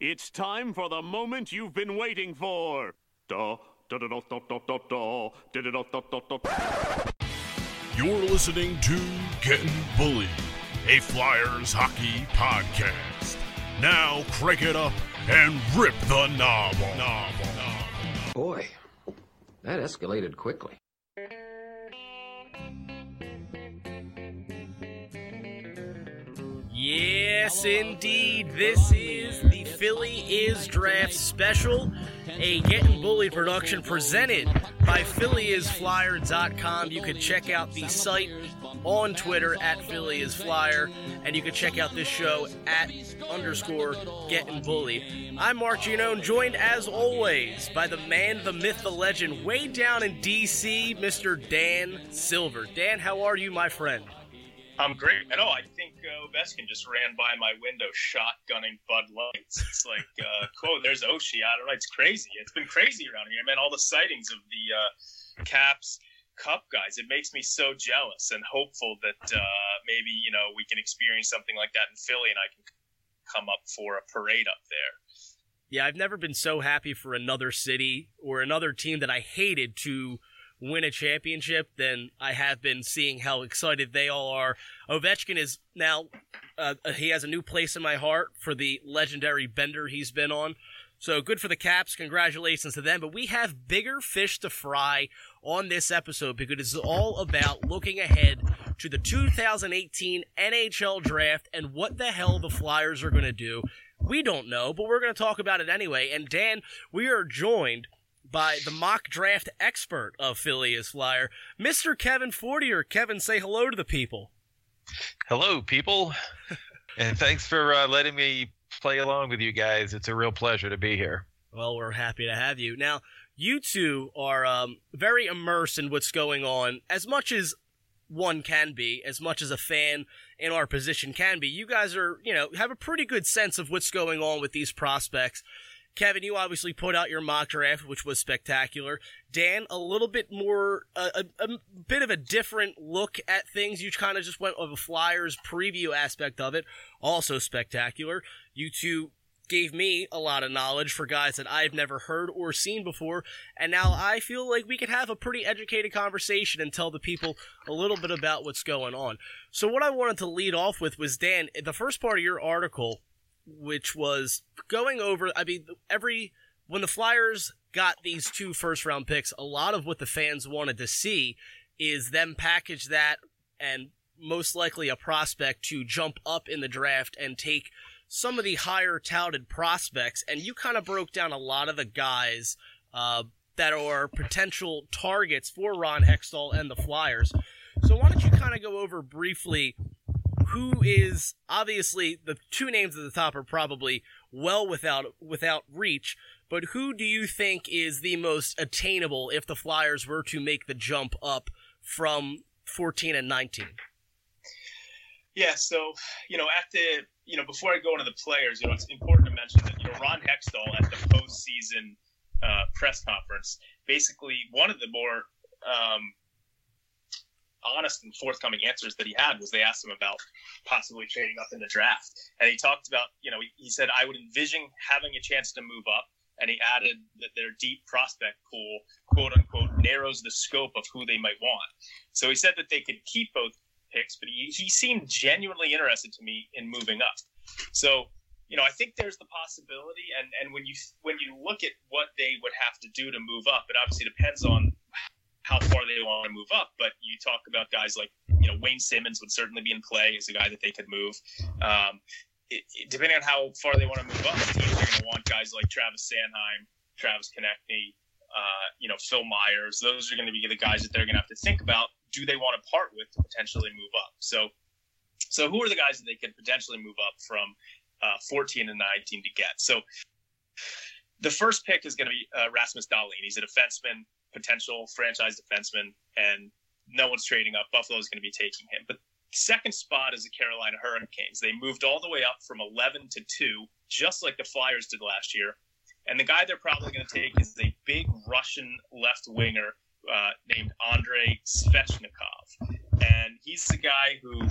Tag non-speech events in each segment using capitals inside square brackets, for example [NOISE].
It's time for the moment you've been waiting for. You're listening to Getting Bullied, a Flyers hockey podcast. Now crank it up and rip the knob off. Boy, that escalated quickly. Yes, indeed. This is Philly is Draft Special, a Getting Bullied production presented by PhillyIsFlyer.com. You can check out the site on Twitter at PhillyIsFlyer, and you can check out this show at underscore Getting Bullied. I'm Mark Gianone, joined as always by the man, the myth, the legend, way down in D.C., Mr. Dan Silver. Dan, how are you, my friend? I'm great. I know. I think uh, just ran by my window, shotgunning Bud Lights. It's like, uh, [LAUGHS] quote, there's Oshie. I don't know. It's crazy. It's been crazy around here, man. All the sightings of the uh, Caps Cup guys. It makes me so jealous and hopeful that uh, maybe you know we can experience something like that in Philly, and I can come up for a parade up there. Yeah, I've never been so happy for another city or another team that I hated to win a championship than I have been seeing how excited they all are. Ovechkin is now, uh, he has a new place in my heart for the legendary bender he's been on. So good for the Caps. Congratulations to them. But we have bigger fish to fry on this episode because it's all about looking ahead to the 2018 NHL draft and what the hell the Flyers are going to do. We don't know, but we're going to talk about it anyway. And Dan, we are joined by the mock draft expert of Philly is Flyer, Mr. Kevin Fortier. Kevin, say hello to the people. Hello, people, and thanks for uh, letting me play along with you guys. It's a real pleasure to be here. Well, we're happy to have you. Now, you two are um, very immersed in what's going on, as much as one can be, as much as a fan in our position can be. You guys are, you know, have a pretty good sense of what's going on with these prospects. Kevin, you obviously put out your mock draft, which was spectacular. Dan, a little bit more, uh, a, a, bit of a different look at things. You kind of just went with a Flyers preview aspect of it, also spectacular. You two gave me a lot of knowledge for guys that I've never heard or seen before, and now I feel like we could have a pretty educated conversation and tell the people a little bit about what's going on. So, what I wanted to lead off with was Dan, the first part of your article which was going over. I mean, every when the Flyers got these two first round picks, a lot of what the fans wanted to see is them package that and most likely a prospect to jump up in the draft and take some of the higher touted prospects. And you kind of broke down a lot of the guys uh, that are potential targets for Ron Hextall and the Flyers. So why don't you kind of go over briefly who is obviously the two names at the top are probably well without without reach, but who do you think is the most attainable if the Flyers were to make the jump up from 14 and 19? Yeah, so you know, at the you know before I go into the players, you know, it's important to mention that you know Ron Hextall at the postseason uh, press conference basically one of the more um, honest and forthcoming answers that he had was they asked him about possibly trading up in the draft. And he talked about, you know, he, he said, I would envision having a chance to move up. And he added that their deep prospect pool, quote unquote, narrows the scope of who they might want. So he said that they could keep both picks, but he, he seemed genuinely interested to me in moving up. So, you know, I think there's the possibility. And, and when you when you look at what they would have to do to move up, it obviously depends on how far they want to move up. But you talk about guys like you know Wayne Simmonds would certainly be in play as a guy that they could move. Um, it, it, depending on how far they want to move up, teams are going to want guys like Travis Sanheim, Travis Konecny, uh, you know Phil Myers. Those are going to be the guys that they're going to have to think about. Do they want to part with to potentially move up? So, so who are the guys that they could potentially move up from uh, 14 and 19 to get? So, the first pick is going to be uh, Rasmus Dahlin. He's a defenseman potential franchise defenseman, and no one's trading up. Buffalo is going to be taking him. But second spot is the Carolina Hurricanes. They moved all the way up from 11 to 2, just like the Flyers did last year. And the guy they're probably going to take is a big Russian left winger uh, named Andrei Svechnikov. And he's the guy who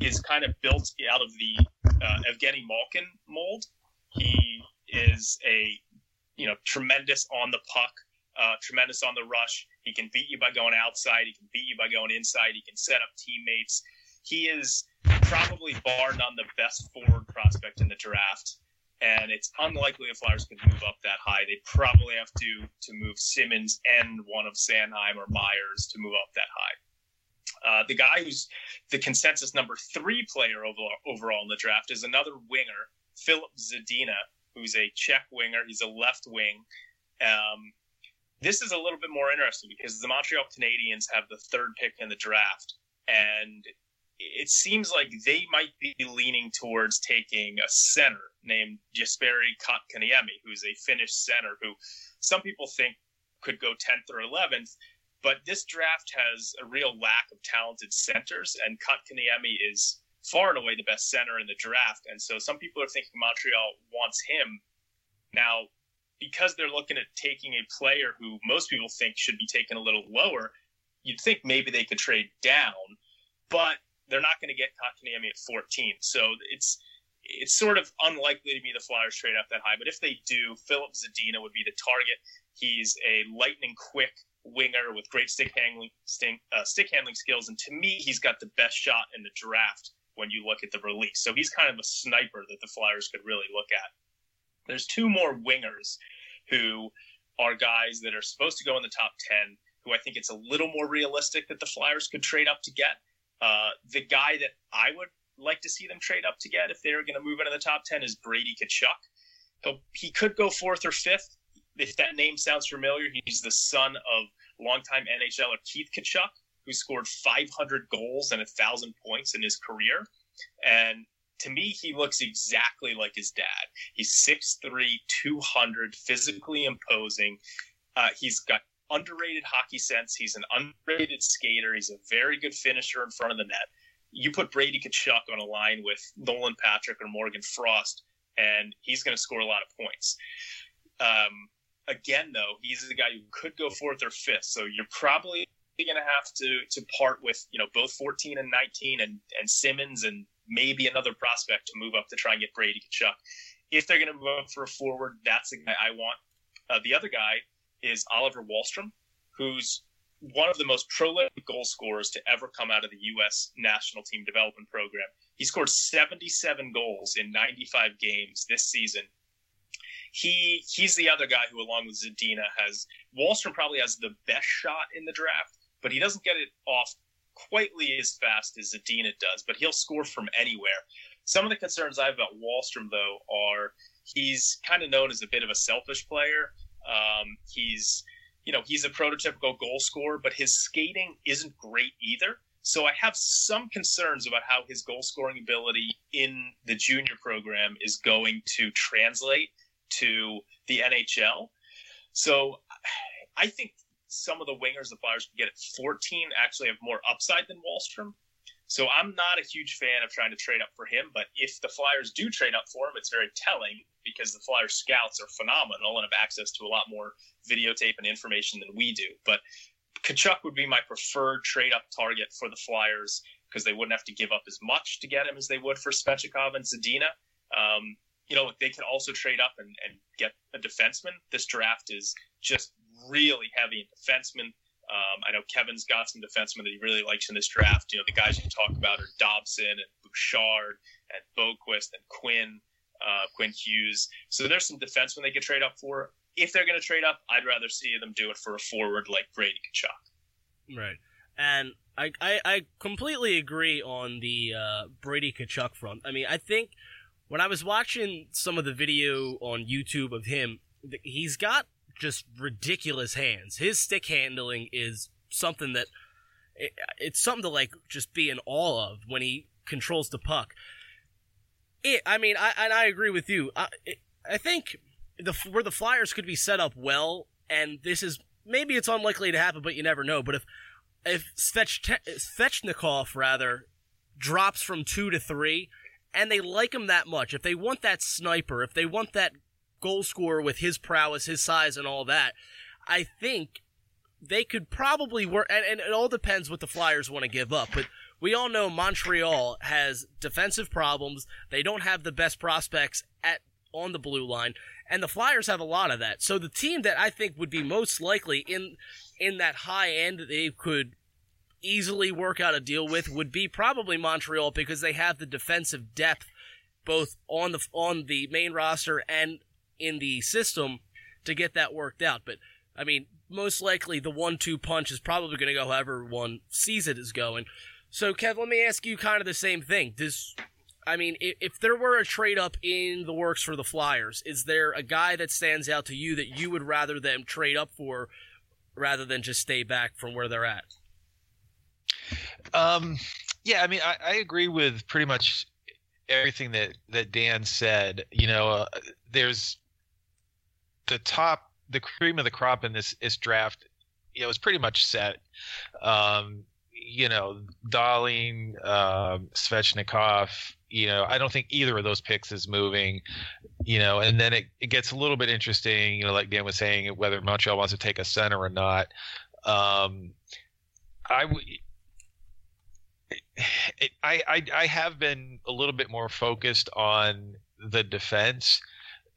is kind of built out of the uh, Evgeny Malkin mold. He is a you know tremendous on the puck, uh, tremendous on the rush. He can beat you by going outside. He can beat you by going inside. He can set up teammates. He is probably bar none the best forward prospect in the draft. And it's unlikely the Flyers could move up that high. They probably have to to move Simmonds and one of Sanheim or Myers to move up that high. Uh, the guy who's the consensus number three player overall, overall in the draft is another winger, Filip Zadina, who's a Czech winger. He's a left wing. Um, this is a little bit more interesting because the Montreal Canadiens have the third pick in the draft, and it seems like they might be leaning towards taking a center named Jesperi Kotkaniemi, who's a Finnish center who some people think could go 10th or 11th. But this draft has a real lack of talented centers, and Kotkaniemi is far and away the best center in the draft. And so some people are thinking Montreal wants him. Now, because they're looking at taking a player who most people think should be taken a little lower, you'd think maybe they could trade down, but they're not going to get Kotkaniemi at 14. So it's it's sort of unlikely to be the Flyers trade up that high. But if they do, Filip Zadina would be the target. He's a lightning quick winger with great stick handling uh, stick handling skills, and to me, he's got the best shot in the draft when you look at the release. So he's kind of a sniper that the Flyers could really look at. There's two more wingers who are guys that are supposed to go in the top 10 who I think it's a little more realistic that the Flyers could trade up to get. Uh, the guy that I would like to see them trade up to get if they're going to move into the top 10 is Brady Tkachuk. He'll, he could go fourth or fifth. If that name sounds familiar, he's the son of longtime NHLer Keith Tkachuk, who scored 500 goals and 1,000 points in his career. And to me, he looks exactly like his dad. He's 6'3, 200, physically imposing. Uh, he's got underrated hockey sense. He's an underrated skater. He's a very good finisher in front of the net. You put Brady Tkachuk on a line with Nolan Patrick or Morgan Frost, and he's going to score a lot of points. Um, again, though, he's the guy who could go fourth or fifth. So you're probably going to have to to part with you know both 14 and 19 and and Simmonds and maybe another prospect to move up to try and get Brady Tkachuk. If they're going to move up for a forward, that's the guy I want. Uh, the other guy is Oliver Wahlstrom, who's one of the most prolific goal scorers to ever come out of the U.S. national team development program. He scored 77 goals in 95 games this season. He he's the other guy who, along with Zadina, has Wahlstrom probably has the best shot in the draft, but he doesn't get it off quite as fast as Zadina does. But he'll score from anywhere. Some of the concerns I have about Wahlstrom, though, are he's kind of known as a bit of a selfish player. Um, he's, you know, he's a prototypical goal scorer, but his skating isn't great either. So I have some concerns about how his goal scoring ability in the junior program is going to translate to the NHL. So I think some of the wingers the Flyers can get at 14 actually have more upside than Wahlstrom. So I'm not a huge fan of trying to trade up for him, but if the Flyers do trade up for him, it's very telling because the Flyers scouts are phenomenal and have access to a lot more videotape and information than we do. But Tkachuk would be my preferred trade up target for the Flyers because they wouldn't have to give up as much to get him as they would for Svechnikov and Zadina. Um, you know, they could also trade up and, and get a defenseman. This draft is just really heavy in defensemen. Um, I know Kevin's got some defensemen that he really likes in this draft. You know, the guys you talk about are Dobson and Bouchard and Boqvist and Quinn, uh, Quinn Hughes. So there's some defensemen they could trade up for. If they're going to trade up, I'd rather see them do it for a forward like Brady Tkachuk. Right. And I, I, I completely agree on the uh, Brady Tkachuk front. I mean, I think when I was watching some of the video on YouTube of him, he's got just ridiculous hands. His stick handling is something that it, it's something to like just be in awe of when he controls the puck. It, I mean, I and I agree with you. I, it, I think the where the Flyers could be set up well, and this is maybe it's unlikely to happen, but you never know. But if if Svechnikov rather drops from two to three, and they like him that much, if they want that sniper, if they want that goal scorer with his prowess, his size, and all that, I think they could probably work. And, and it all depends what the Flyers want to give up. But we all know Montreal has defensive problems. They don't have the best prospects at on the blue line, and the Flyers have a lot of that. So the team that I think would be most likely in in that high end that they could easily work out a deal with would be probably Montreal because they have the defensive depth both on the on the main roster and in the system to get that worked out. But I mean, most likely the one-two punch is probably going to go however one sees it is going. So, Kev, let me ask you kind of the same thing. Does I mean, if, if there were a trade up in the works for the Flyers, is there a guy that stands out to you that you would rather them trade up for rather than just stay back from where they're at? Um, yeah, I mean, I, I agree with pretty much everything that that Dan said. You know, uh, there's the top, the cream of the crop in this draft. Know, is pretty much set. Um, you know, Dahlin, uh, Svechnikov. You know, I don't think either of those picks is moving. You know, and then it, it gets a little bit interesting. You know, like Dan was saying, whether Montreal wants to take a center or not. Um, I would. I, I I have been a little bit more focused on the defense,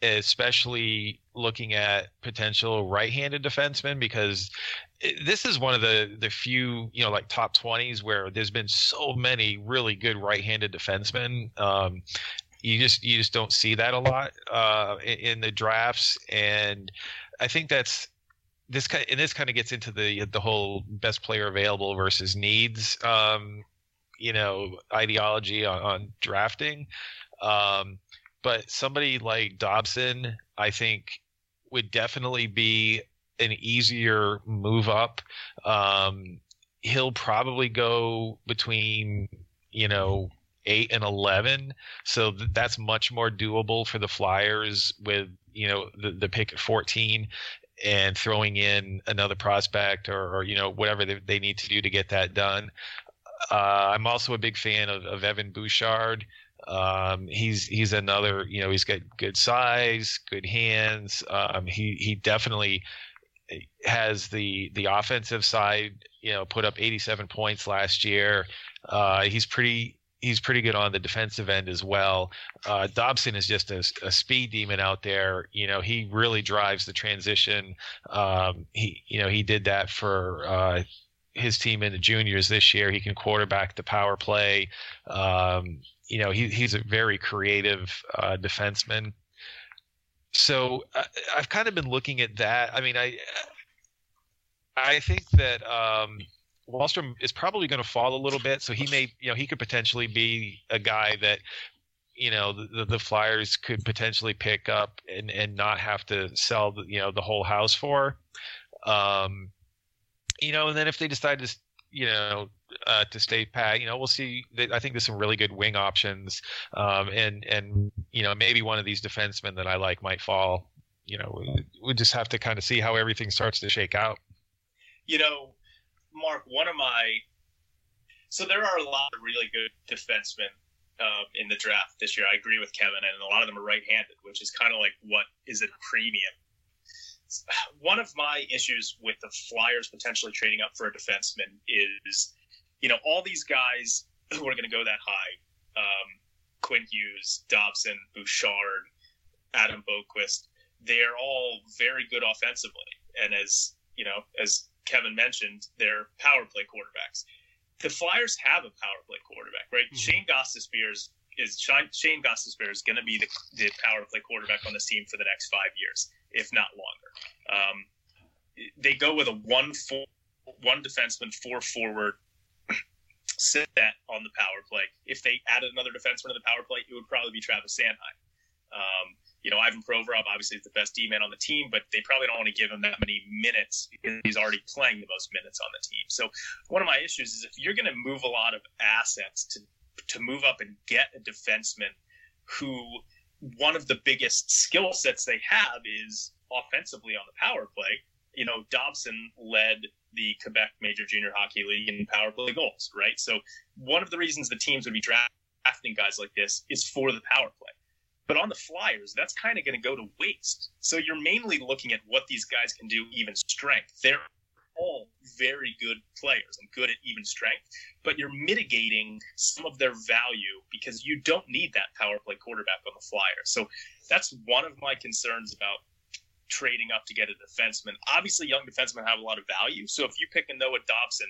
especially looking at potential right-handed defensemen because this is one of the the few you know like top 20s where there's been so many really good right-handed defensemen. Um, you just you just don't see that a lot uh, in, the drafts. And i think that's this kind and this kind of gets into the the whole best player available versus needs um, you know ideology on, on drafting. Um, but somebody like dobson i think would definitely be an easier move up. Um, he'll probably go between you know eight and eleven, so th- that's much more doable for the Flyers with you know the the pick at fourteen and throwing in another prospect or, or you know whatever they, they, need to do to get that done. Uh, I'm also a big fan of, of Evan Bouchard. Um, he's he's another you know he's got good size, good hands. Um, he he definitely has the the offensive side. You know, put up 87 points last year. Uh, he's pretty he's pretty good on the defensive end as well. Uh, Dobson is just a, a, speed demon out there. You know, he really drives the transition. Um, he you know he did that for. Uh, his team in the juniors this year. He can quarterback the power play. Um, you know, he, he's a very creative uh, defenseman so I, have kind of been looking at that. I mean, I I think that um, Wahlstrom is probably going to fall a little bit. So he may, you know, he could potentially be a guy that you know the, the Flyers could potentially pick up and and not have to sell the, you know the whole house for. Um, you know, and then if they decide to you know uh, to stay pat. You know, we'll see. I think there's some really good wing options, um, and and you know maybe one of these defensemen that I like might fall. You know, we, we just have to kind of see how everything starts to shake out. You know, Mark, one of my so there are a lot of really good defensemen uh, in the draft this year. I agree with Kevin, and a lot of them are right-handed, which is kind of like what is a premium. One of my issues with the Flyers potentially trading up for a defenseman is you know, all these guys [CLEARS THROAT] who are going to go that high, um, Quinn Hughes, Dobson, Bouchard, Adam Boqvist, they're all very good offensively. And as, you know, as Kevin mentioned, they're power play quarterbacks. The Flyers have a power play quarterback, right? Mm-hmm. Shane Gostisbehere is Shane Gostisbehere is going to be the, the power play quarterback on this team for the next five years, if not longer. Um, they go with a one four, one defenseman, four forward, sit that on the power play. If they added another defenseman to the power play, it would probably be Travis Sanheim. Um, you know, Ivan Provorov obviously is the best D man on the team, but they probably don't want to give him that many minutes because he's already playing the most minutes on the team. So one of my issues is if you're going to move a lot of assets to to move up and get a defenseman who one of the biggest skill sets they have is offensively on the power play. You know, Dobson led the Quebec Major Junior Hockey League in power play goals, right? So one of the reasons the teams would be drafting guys like this is for the power play. But on the Flyers, that's kind of going to go to waste. So you're mainly looking at what these guys can do, even strength. They're all very good players and good at even strength, but you're mitigating some of their value because you don't need that power play quarterback on the Flyers. So that's one of my concerns about trading up to get a defenseman. Obviously, young defensemen have a lot of value. So if you pick a Noah Dobson,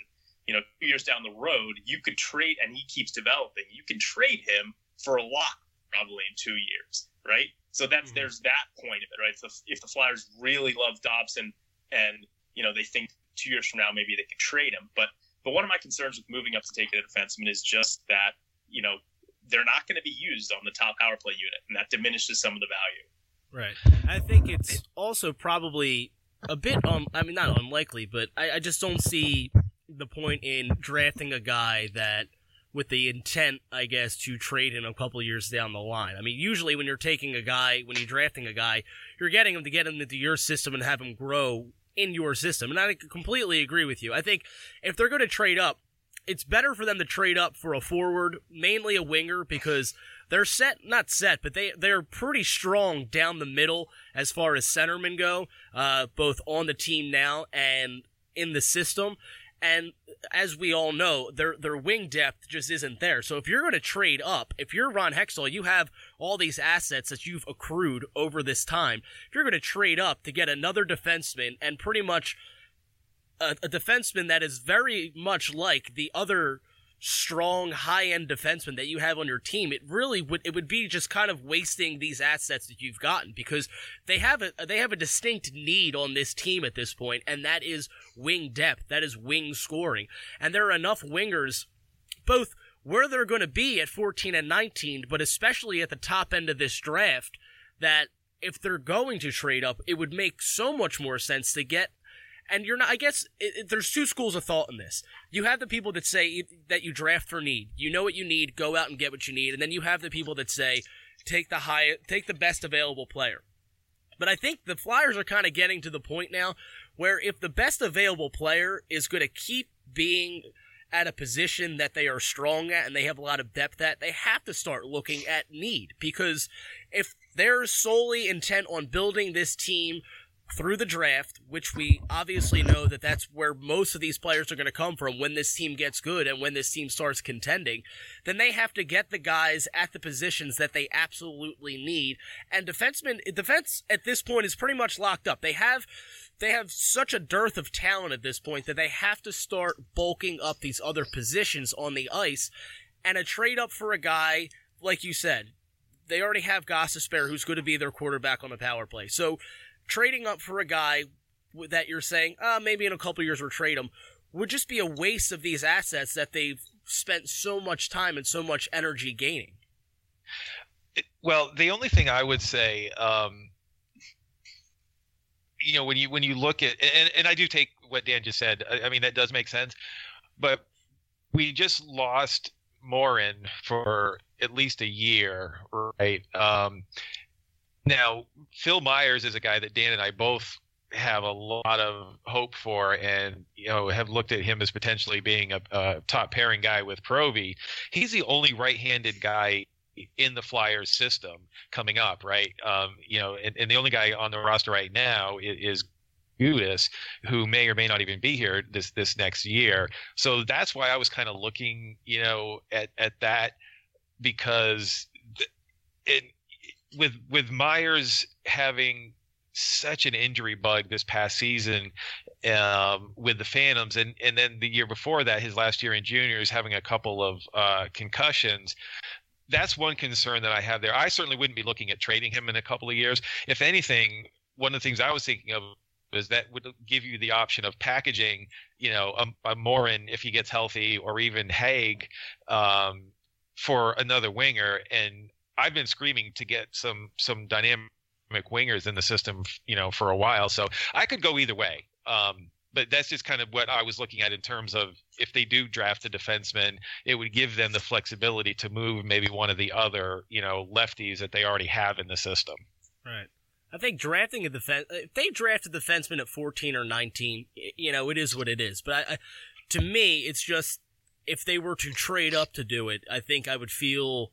you know, two years down the road, you could trade and he keeps developing. You can trade him for a lot probably in two years, right? So that's mm-hmm. there's that point of it, right? So if the Flyers really love Dobson and you know they think two years from now maybe they could trade him, but but one of my concerns with moving up to take a defenseman is just that you know they're not going to be used on the top power play unit, and that diminishes some of the value. Right. I think it's also probably a bit um I mean not unlikely, but I, I just don't see the point in drafting a guy that with the intent, I guess, to trade him a couple years down the line. I mean, usually when you're taking a guy, when you're drafting a guy, you're getting him to get him into your system and have him grow in your system. And I completely agree with you. I think if they're going to trade up, it's better for them to trade up for a forward, mainly a winger, because they're set, not set, but they, they're pretty strong down the middle as far as centermen go, uh, both on the team now and in the system. And as we all know, their their wing depth just isn't there. So if you're going to trade up, if you're Ron Hextall, you have all these assets that you've accrued over this time. If you're going to trade up to get another defenseman and pretty much a, a defenseman that is very much like the other strong high end defenseman that you have on your team, it really would it would be just kind of wasting these assets that you've gotten because they have a they have a distinct need on this team at this point, and that is wing depth, that is wing scoring, and there are enough wingers, both where they're going to be at 14 and 19, but especially at the top end of this draft, that if they're going to trade up, it would make so much more sense to get and you're not. I guess it, it, there's two schools of thought in this. You have the people that say that you draft for need. You know what you need. Go out and get what you need. And then you have the people that say take the high, take the best available player. But I think the Flyers are kind of getting to the point now where if the best available player is going to keep being at a position that they are strong at and they have a lot of depth at, they have to start looking at need because if they're solely intent on building this team through the draft, which we obviously know that that's where most of these players are going to come from when this team gets good and when this team starts contending, then they have to get the guys at the positions that they absolutely need. And defensemen, defense at this point is pretty much locked up. They have, they have such a dearth of talent at this point that they have to start bulking up these other positions on the ice. And a trade up for a guy, like you said, they already have Gostisbehere, who's going to be their quarterback on the power play. So, trading up for a guy that you're saying, uh, maybe in a couple years we'll trade him, would just be a waste of these assets that they've spent so much time and so much energy gaining. Well, the only thing I would say, um, you know, when you when you look at and, and I do take what Dan just said. I, I mean, that does make sense, but we just lost Morin for at least a year, right? Um, now, Phil Myers is a guy that Dan and I both have a lot of hope for, and you know have looked at him as potentially being a, a top pairing guy with Provy. He's the only right-handed guy in the Flyers system coming up, right? Um, you know, and, and, the only guy on the roster right now is, is Gudas, who may or may not even be here this this next year. So that's why I was kind of looking, you know, at at that because it with with Myers having such an injury bug this past season um, with the Phantoms, and and then the year before that, his last year in juniors, having a couple of uh, concussions. That's one concern that I have there. I certainly wouldn't be looking at trading him in a couple of years. If anything, one of the things I was thinking of is that would give you the option of packaging, you know, a, a Morin if he gets healthy, or even Hague um, for another winger, and I've been screaming to get some some dynamic wingers in the system, you know, for a while. So I could go either way. Um, but that's just kind of what I was looking at in terms of if they do draft a defenseman, it would give them the flexibility to move maybe one of the other, you know, lefties that they already have in the system. Right. I think drafting a defense, if they draft a defenseman at 14 or 19, you know, it is what it is. But I, I, to me, it's just if they were to trade up to do it, I think I would feel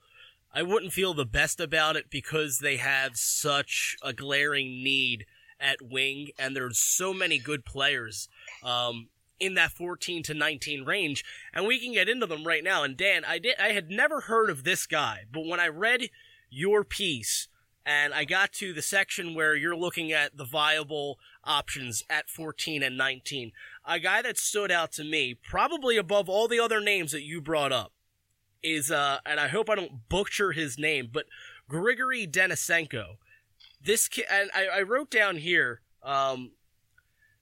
I wouldn't feel the best about it because they have such a glaring need at wing, and there's so many good players. Um, in that 14 to 19 range, and we can get into them right now. And Dan, I did I had never heard of this guy, but when I read your piece and I got to the section where you're looking at the viable options at 14 and 19, a guy that stood out to me, probably above all the other names that you brought up, is uh, and I hope I don't butcher his name, but Grigory Denisenko. This kid, and I, I wrote down here, um,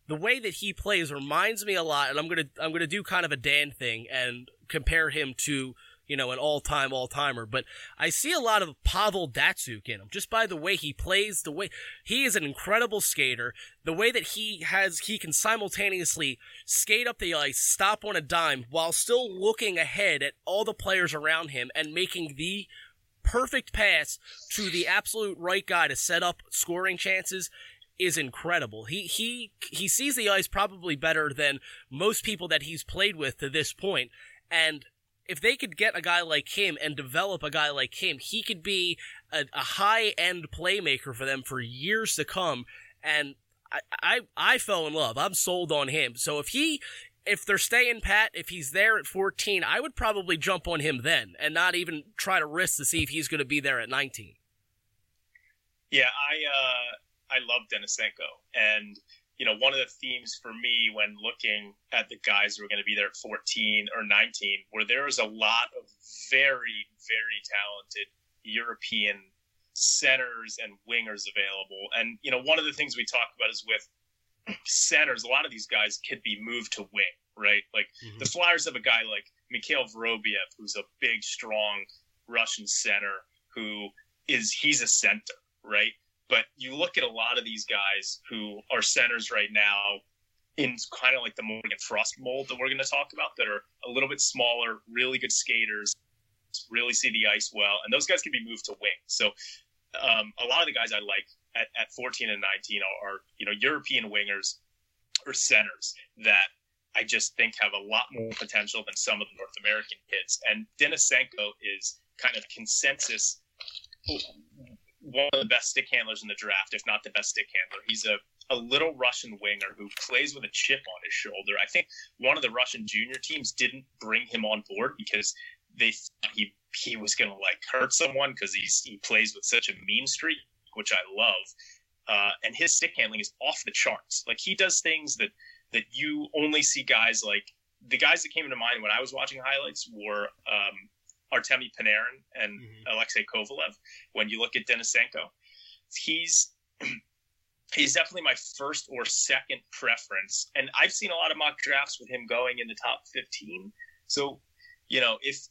the way that he plays reminds me a lot, and I'm gonna I'm gonna do kind of a Dan thing and compare him to you know an all time all timer. But I see a lot of Pavel Datsyuk in him just by the way he plays, the way he is an incredible skater, the way that he has he can simultaneously skate up the ice, stop on a dime while still looking ahead at all the players around him and making the perfect pass to the absolute right guy to set up scoring chances is incredible. He he he sees the ice probably better than most people that he's played with to this. And if they could get a guy like him and develop a guy like him, he could be a, a high end playmaker for them for years to come. And I, I I fell in love. I'm sold on him. So if he if they're staying pat, if he's there at 14, I would probably jump on him then and not even try to risk to see if he's going to be there at 19. Yeah, I uh I love Denisenko. And, you know, one of the themes for me when looking at the guys who are going to be there at 14 or 19, where there is a lot of very, very talented European centers and wingers available. And, you know, one of the things we talk about is with centers, a lot of these guys could be moved to wing, right? Like mm-hmm. the Flyers have a guy like Mikhail Vorobyev, who's a big, strong Russian center who is, he's a center, right? But you look at a lot of these guys who are centers right now in kind of like the Morgan Frost mold that we're going to talk about that are a little bit smaller, really good skaters, really see the ice well, and those guys can be moved to wing. So um, a lot of the guys I like at, at 14 and 19 are, are, you know European wingers or centers that I just think have a lot more potential than some of the North American kids. And Denisenko is kind of consensus one of the best stick handlers in the draft, if not the best stick handler. He's a, a little Russian winger who plays with a chip on his shoulder. I think one of the Russian junior teams didn't bring him on board because they thought he he was going to like hurt someone because he plays with such a mean streak, which I love. Uh, and his stick handling is off the charts. Like he does things that that you only see guys like the guys that came into mind when I was watching highlights were um, Artemi Panarin and mm-hmm. Alexei Kovalev. When you look at Denisenko, he's [CLEARS THROAT] he's definitely my first or second preference. And I've seen a lot of mock drafts with him going in the top 15. So, you know, if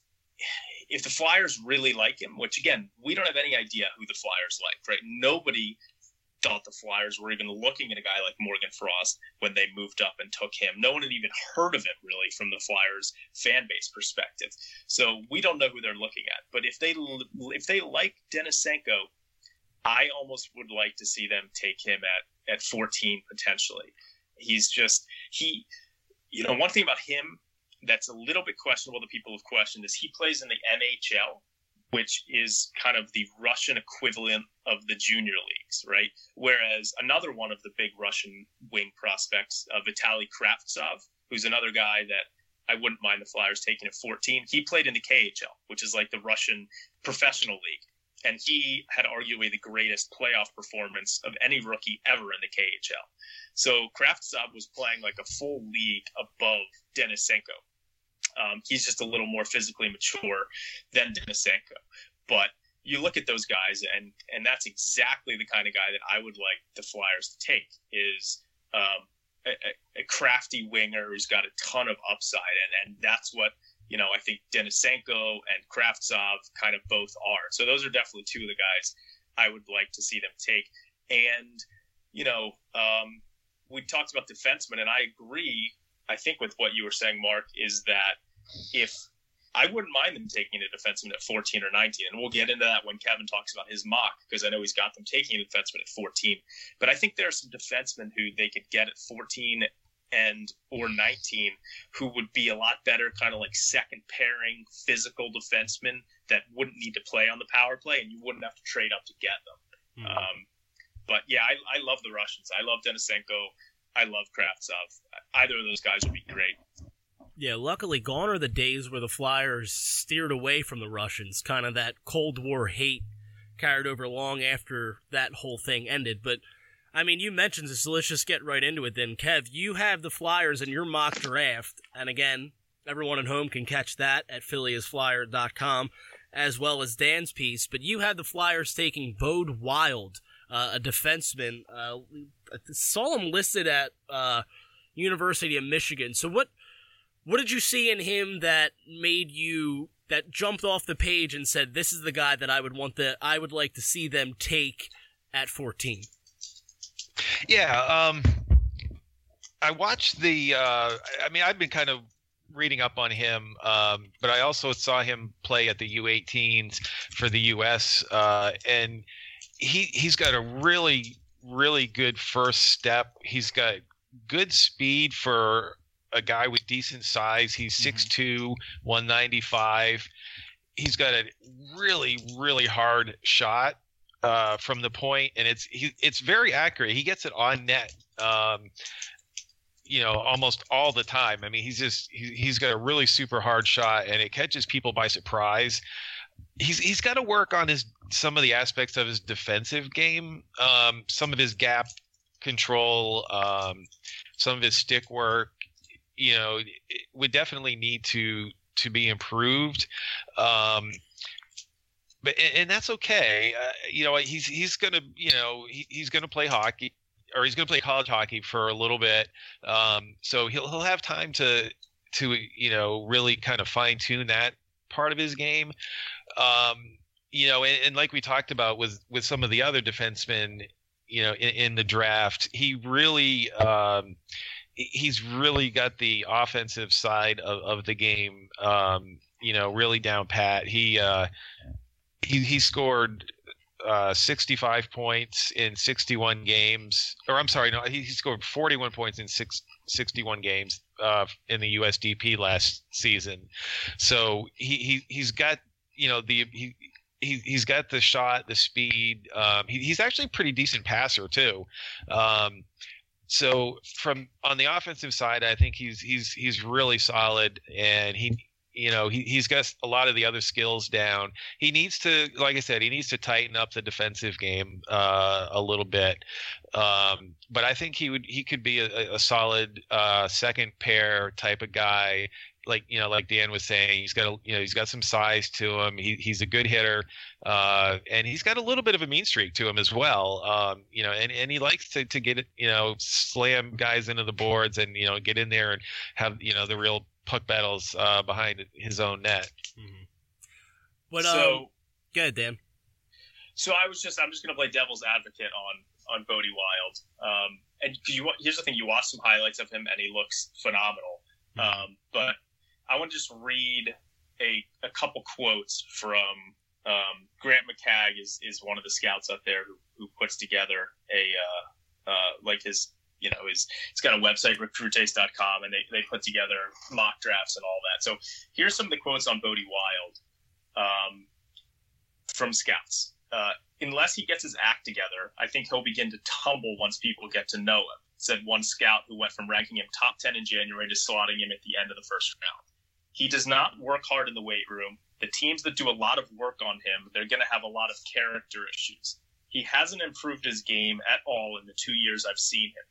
if the Flyers really like him, which again, we don't have any idea who the Flyers like, right? Nobody thought the Flyers were even looking at a guy like Morgan Frost when they moved up and took him. No one had even heard of him really from the Flyers fan base perspective. So we don't know who they're looking at. But if they if they like Denisenko, I almost would like to see them take him at at 14 potentially. He's just he you know one thing about him that's a little bit questionable that people have questioned is he plays in the MHL which is kind of the Russian equivalent of the junior leagues, right? Whereas another one of the big Russian wing prospects, uh, Vitaly Kravtsov, who's another guy that I wouldn't mind the Flyers taking at 14. He played in the KHL, which is like the Russian professional league. And he had arguably the greatest playoff performance of any rookie ever in the KHL. So Kravtsov was playing like a full league above Denisenko. Um, he's just a little more physically mature than Denisenko. But you look at those guys, and and that's exactly the kind of guy that I would like the Flyers to take is um, a, a, crafty winger who's got a ton of upside, and and that's what you know I think Denisenko and Kravtsov kind of both are. So those are definitely two of the guys I would like to see them take. And you know, um, we talked about defensemen, and I agree I think with what you were saying, Mark, is that if I wouldn't mind them taking a defenseman at 14 or 19, and we'll get into that when Kevin talks about his mock because I know he's got them taking a defenseman at 14. But I think there are some defensemen who they could get at 14 and or 19 who would be a lot better, kind of like second pairing physical defensemen that wouldn't need to play on the power play, and you wouldn't have to trade up to get them. Mm-hmm. Um, but yeah, I, I love the Russians. I love Denisenko. I love Kravtsov. Either of those guys would be great. Yeah, luckily gone are the days where the Flyers steered away from the Russians. Kind of that Cold War hate carried over long after that whole thing ended. But I mean, you mentioned this, so let's just get right into it then. Kev, you have the Flyers in your mock draft, and again, everyone at home can catch that at phillyisflyer.com as well as Dan's piece. But you had the Flyers taking Bode Wilde, uh, a defenseman. Uh, saw him listed at uh, University of Michigan. So what what did you see in him that made you that jumped off the page and said this is the guy that I would want that I would like to see them take at 14? Yeah, um, I watched the. Uh, I mean, I've been kind of reading up on him, um, but I also saw him play at the U18s for the U.S. Uh, and he he's got a really really good first step. He's got good speed for a guy with decent size. He's 6'2", mm-hmm. 195. He's got a really really hard shot uh, from the point, and it's he, it's very accurate. He gets it on net. Um, you know, almost all the time. I mean, he's just he, he's got a really super hard shot, and it catches people by surprise. He's he's got to work on his some of the aspects of his defensive game, um, some of his gap control, um, some of his stick work. You know, would definitely need to to be improved. Um, but and that's okay. Uh, you know, he's he's gonna you know he, he's gonna play hockey or he's gonna play college hockey for a little bit. Um, so he'll he'll have time to to you know really kind of fine tune that part of his game. Um, you know, and, and, like we talked about with with some of the other defensemen, you know, in, in the draft, he really. Um, he's really got the offensive side of, of the game, um, you know, really down pat. He uh, he he scored uh, 65 points in 61 games, or I'm sorry, no, he, he scored 41 points in six, 61 games uh, in the USDP last season. So he, he he's got you know the he. He, he's got the shot, the speed. Um, he, he's actually a pretty decent passer too. Um, so from on the offensive side, I think he's he's he's really solid, and he you know he, he's got a lot of the other skills down he needs to like i said he needs to tighten up the defensive game uh, a little bit um, but i think he would he could be a, a solid uh, second pair type of guy like you know like dan was saying he's got a you know he's got some size to him he, he's a good hitter uh, and he's got a little bit of a mean streak to him as well um, you know and, and he likes to, to get it you know slam guys into the boards and you know get in there and have you know the real puck battles uh, behind his own net. Mm-hmm. But so, um, go ahead, Dan. So I was just I'm just going to play devil's advocate on on Bode Wilde. Um, and you here's the thing: you watch some highlights of him, and he looks phenomenal. Mm-hmm. Um, but I want to just read a a couple quotes from um, Grant McCagg is is one of the scouts out there who, who puts together a uh, uh, like his you know, he's, he's got a website, recruitace.com, and they, they put together mock drafts and all that. So here's some of the quotes on Bode Wilde um, from scouts. Uh, unless he gets his act together, I think he'll begin to tumble once people get to know him, said one scout who went from ranking him top 10 in January to slotting him at the end of the first round. He does not work hard in the weight room. The teams that do a lot of work on him, they're going to have a lot of character issues. He hasn't improved his game at all in the two years I've seen him.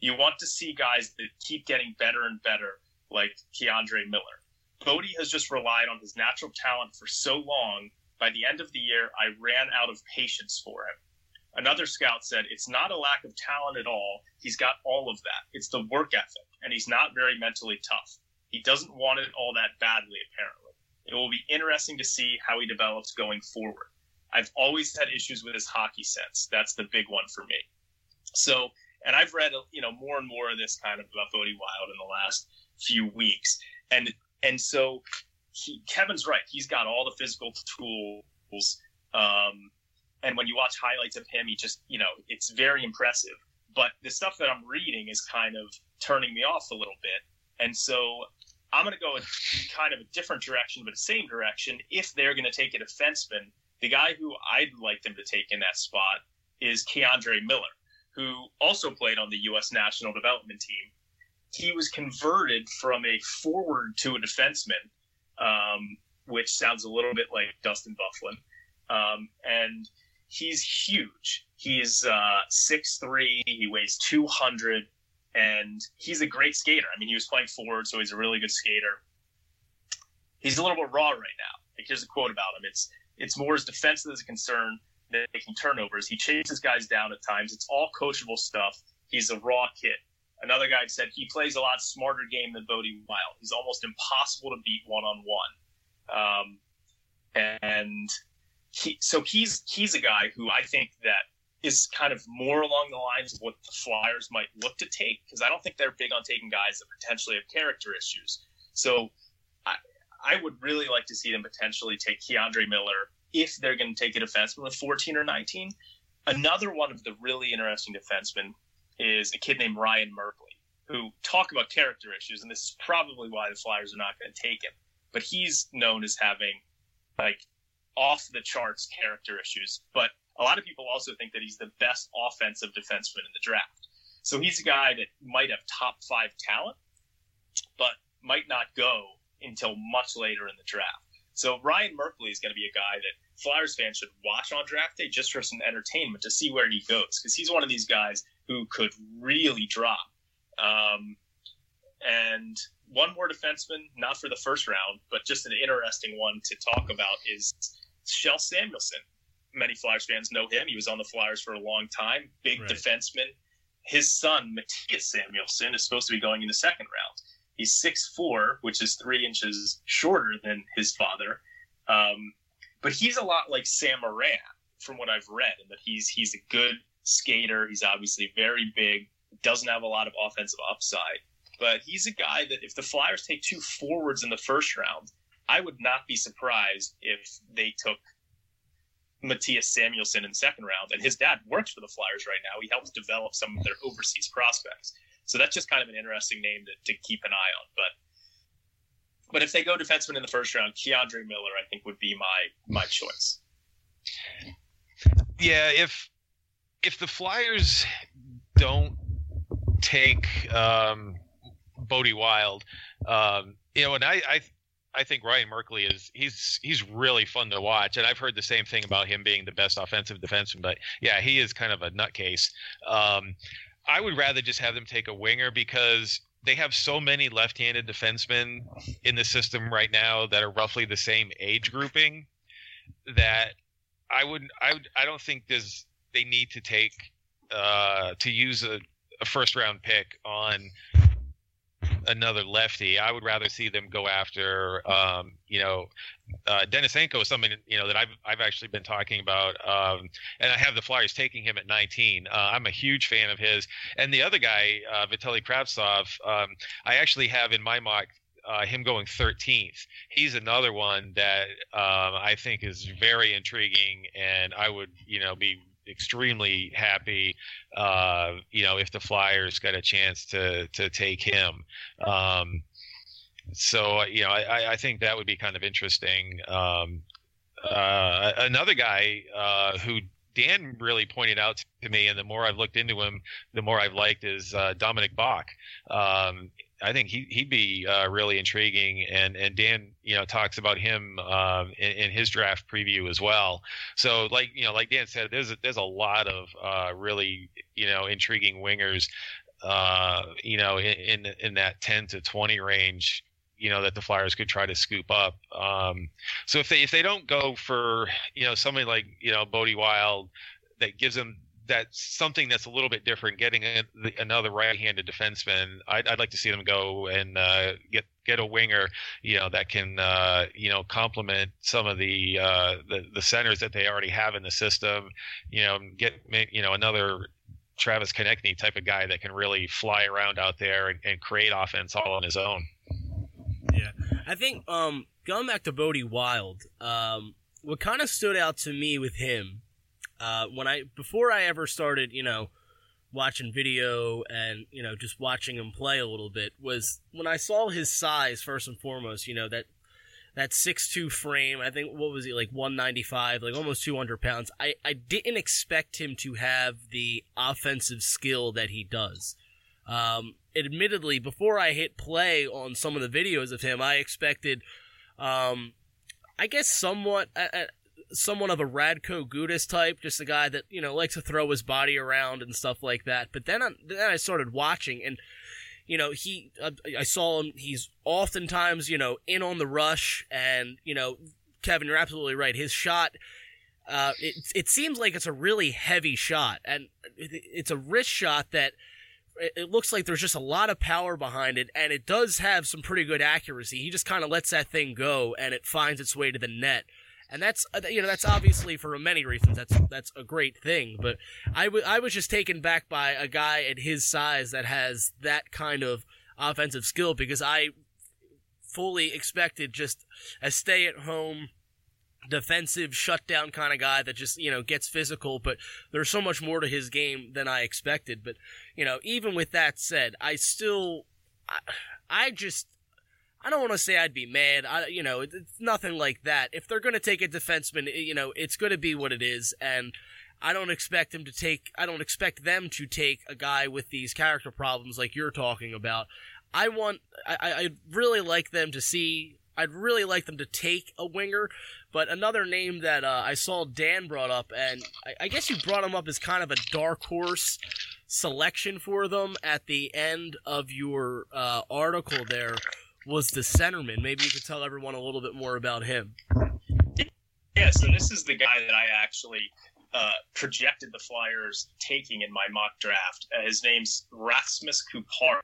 You want to see guys that keep getting better and better, like K'Andre Miller. Bode has just relied on his natural talent for so long. By the end of the year, I ran out of patience for him. Another scout said, It's not a lack of talent at all. He's got all of that. It's the work ethic, and he's not very mentally tough. He doesn't want it all that badly, apparently. It will be interesting to see how he develops going forward. I've always had issues with his hockey sense. That's the big one for me. So and I've read, you know, more and more of this kind of about Bode Wilde in the last few weeks. And and so he, Kevin's right. He's got all the physical tools. Um, and when you watch highlights of him, he just, you know, it's very impressive. But the stuff that I'm reading is kind of turning me off a little bit. And so I'm going to go in kind of a different direction, but the same direction. If they're going to take a defenseman, the guy who I'd like them to take in that spot is K'Andre Miller who also played on the U.S. national development team. He was converted from a forward to a defenseman, um, which sounds a little bit like Dustin Byfuglien. Um, and he's huge. He's uh, 6'3", he weighs 200, and he's a great skater. I mean, he was playing forward, so he's a really good skater. He's a little bit raw right now. Like, here's a quote about him. It's it's more his defensive as a concern than making turnovers. He chases guys down at times. It's all coachable stuff. He's a raw kid. Another guy said he plays a lot smarter game than Bode Wilde. He's almost impossible to beat one on one. And he, so he's he's a guy who I think that is kind of more along the lines of what the Flyers might look to take because I don't think they're big on taking guys that potentially have character issues. So I, I would really like to see them potentially take K'Andre Miller if they're going to take a defenseman with 14 or 19. Another one of the really interesting defensemen is a kid named Ryan Merkley, who talk about character issues, and this is probably why the Flyers are not going to take him. But he's known as having like off the charts character issues. But a lot of people also think that he's the best offensive defenseman in the draft. So he's a guy that might have top five talent, but might not go until much later in the draft. So Ryan Merkley is going to be a guy that Flyers fans should watch on draft day just for some entertainment to see where he goes because he's one of these guys who could really drop. Um, and one more defenseman, not for the first round, but just an interesting one to talk about is Kjell Samuelsson. Many Flyers fans know him. He was on the Flyers for a long time. Big right. defenseman. His son, Mattias Samuelsson, is supposed to be going in the second round. He's six four, which is three inches shorter than his father. Um, but he's a lot like Sam Morin, from what I've read, and that he's he's a good skater. He's obviously very big, doesn't have a lot of offensive upside, but he's a guy that if the Flyers take two forwards in the first round, I would not be surprised if they took Mattias Samuelsson in second round. And his dad works for the Flyers right now. He helps develop some of their overseas prospects. So that's just kind of an interesting name to, to keep an eye on. But but if they go defenseman in the first round, K'Andre Miller, I think, would be my my choice. Yeah, if if the Flyers don't take um, Bode Wilde, um, you know, and I, I I think Ryan Merkley is he's he's really fun to watch, and I've heard the same thing about him being the best offensive defenseman. But yeah, he is kind of a nutcase. Um, I would rather just have them take a winger because they have so many left-handed defensemen in the system right now that are roughly the same age grouping that I would I would, I don't think there's they need to take uh, to use a, a first round pick on another lefty. I would rather see them go after, um, you know, uh, Denisenko is something you know that I've I've actually been talking about, um, and I have the Flyers taking him at 19. Uh, I'm a huge fan of his, and the other guy, uh, Vitaly Kravtsov, um, I actually have in my mock uh, him going 13th. He's another one that um, I think is very intriguing, and I would, you know, be extremely happy, uh, you know, if the Flyers got a chance to to take him. Um, so you know, I, I think that would be kind of interesting. Um, uh, another guy uh, who Dan really pointed out to me, and the more I've looked into him, the more I've liked is uh, Dominik Bokk. Um, I think he he'd be uh, really intriguing, and and Dan you know talks about him um, in, in, his draft preview as well. So like you know like Dan said, there's a, there's a lot of uh, really you know intriguing wingers, uh, you know in, in in that 10 to 20 range. You know that the Flyers could try to scoop up. Um, so if they if they don't go for you know somebody like you know Bode Wilde that gives them that's something that's a little bit different. Getting a, another right-handed defenseman, I'd, I'd, like to see them go and uh, get get a winger, you know, that can uh, you know complement some of the, uh, the the centers that they already have in the system. You know, get you know another Travis Konecny type of guy that can really fly around out there and, and create offense all on his own. Yeah, I think um, going back to Bode Wilde, um, what kind of stood out to me with him uh, when I before I ever started, you know, watching video and you know just watching him play a little bit was when I saw his size first and foremost. You know that that six two frame. I think what was he like one ninety five, like almost two hundred pounds. I I didn't expect him to have the offensive skill that he does. Um, admittedly, before I hit play on some of the videos of him, I expected, um, I guess somewhat. Somewhat of a Radko Gudas type, just a guy that you know likes to throw his body around and stuff like that. But then, I, then I started watching, and you know he, uh, I saw him. He's oftentimes you know in on the rush, and you know, Kevin, you're absolutely right. His shot. Uh, it it seems like it's a really heavy shot, and it's a wrist shot that it looks like there's just a lot of power behind it, and it does have some pretty good accuracy. He just kind of lets that thing go, and it finds its way to the net and that's uh, you know that's obviously for many reasons that's that's a great thing but I, w- I was just taken back by a guy at his size that has that kind of offensive skill because i fully expected just a stay at home defensive shutdown kind of guy that just you know gets physical but there's so much more to his game than i expected. But you know even with that said i still I, I just I don't want to say I'd be mad. I, you know, it's nothing like that. If they're going to take a defenseman, you know, it's going to be what it is, and I don't expect him to take. I don't expect them to take a guy with these character problems like you're talking about. I want. I, I'd really like them to see. I'd really like them to take a winger, but another name that uh, I saw Dan brought up, and I, I guess you brought him up as kind of a dark horse selection for them at the end of your uh, article there was the centerman. Maybe you could tell everyone a little bit more about him. Yeah, so this is the guy that I actually uh, projected the Flyers taking in my mock draft. Uh, his name's Rasmus Kupari.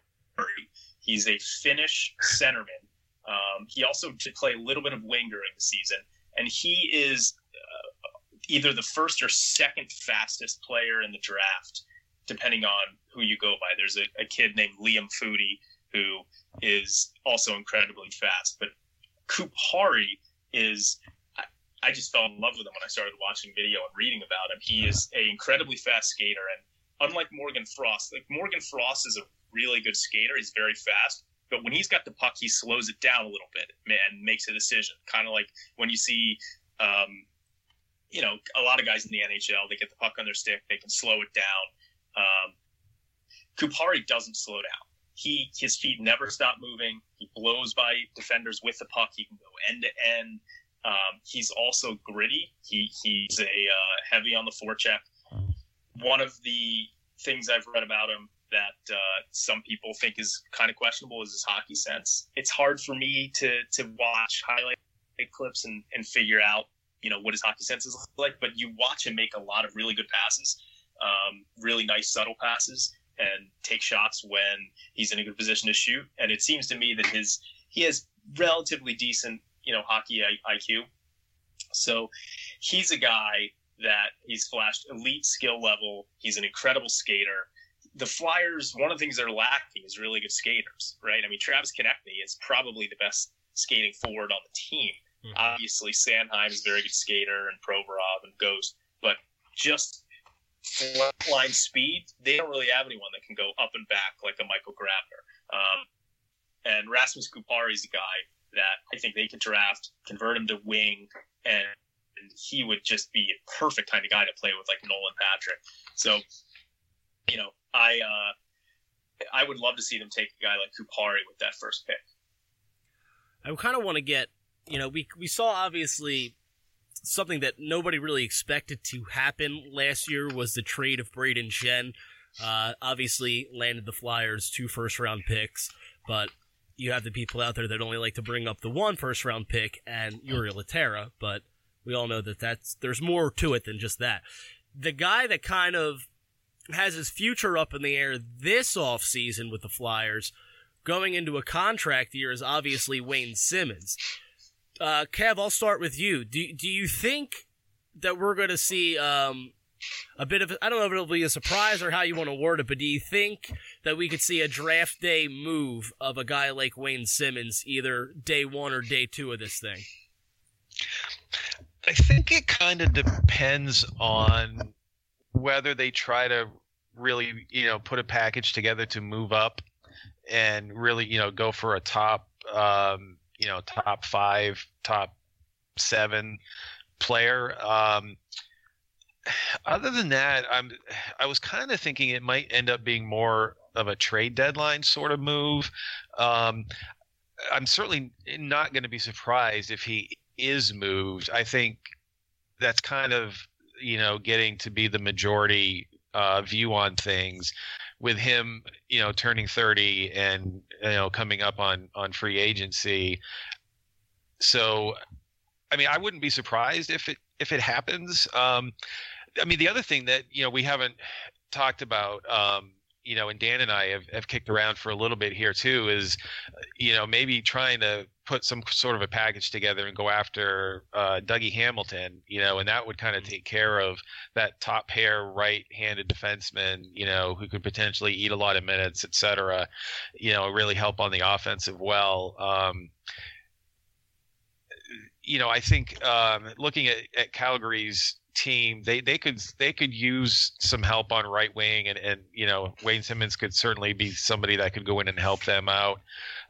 He's a Finnish centerman. Um, he also did play a little bit of wing during the season, and he is uh, either the first or second fastest player in the draft, depending on who you go by. There's a, a kid named Liam Foudy who is also incredibly fast. But Kupari is I, just fell in love with him when I started watching video and reading about him. He is an incredibly fast skater, and unlike Morgan Frost, like Morgan Frost is a really good skater. He's very fast, but when he's got the puck, he slows it down a little bit and makes a decision. Kind of like when you see, um, you know, a lot of guys in the NHL, they get the puck on their stick, they can slow it down. Um, Kupari doesn't slow down he his feet never stop moving. He blows by defenders with the puck. He can go end to end. Um, he's also gritty. He he's a uh, heavy on the forecheck. One of the things I've read about him that uh, some people think is kind of questionable is his hockey sense. It's hard for me to to watch highlight clips and, and figure out you know what his hockey sense is like. But you watch him make a lot of really good passes, um, really nice subtle passes and take shots when he's in a good position to shoot. And it seems to me that his he has relatively decent, you know, hockey IQ. So he's a guy that he's flashed elite skill level. He's an incredible skater. The Flyers, one of the things they're lacking is really good skaters, right? I mean, Travis Konecny is probably the best skating forward on the team. Mm-hmm. Obviously, Sanheim is a very good skater, and Provorov and Ghost, but just line speed, they don't really have anyone that can go up and back like a Michael Grabner. Um, and Rasmus Kupari is a guy that I think they could draft, convert him to wing, and, he would just be a perfect kind of guy to play with, like Nolan Patrick. So, you know, I uh, I would love to see them take a guy like Kupari with that first pick. I kind of want to get, you know, we we saw obviously something that nobody really expected to happen last year was the trade of Brayden Schenn. Uh, obviously, landed the Flyers two first round picks, but you have the people out there that only like to bring up the one first round pick and Jori Lehtera, but we all know that that's there's more to it than just that. The guy that kind of has his future up in the air this offseason with the Flyers going into a contract year is obviously Wayne Simmonds uh, Kev, I'll start with you. Do do you think that we're going to see um, a bit of I don't know if it'll be a surprise or how you want to word it, but do you think that we could see a draft day move of a guy like Wayne Simmonds, either day one or day two of this thing? I think it kind of depends on whether they try to really, you know, put a package together to move up and really, you know, go for a top um, you know top five, top seven player. Um, other than that, I'm I was kind of thinking it might end up being more of a trade deadline sort of move. Um, I'm certainly not going to be surprised if he is moved. I think that's kind of you know getting to be the majority uh, view on things with him you know turning 30 and you know coming up on on free agency so i mean i wouldn't be surprised if it if it happens um i mean the other thing that you know we haven't talked about um you know, and Dan and I have, have kicked around for a little bit here too, is, you know, maybe trying to put some sort of a package together and go after uh, Dougie Hamilton, you know, and that would kind of take care of that top pair right-handed defenseman, you know, who could potentially eat a lot of minutes, et cetera, you know, really help on the offensive well. Um, you know, I think um, looking at, at Calgary's team, they they could they could use some help on right wing, and and you know Wayne Simmonds could certainly be somebody that could go in and help them out.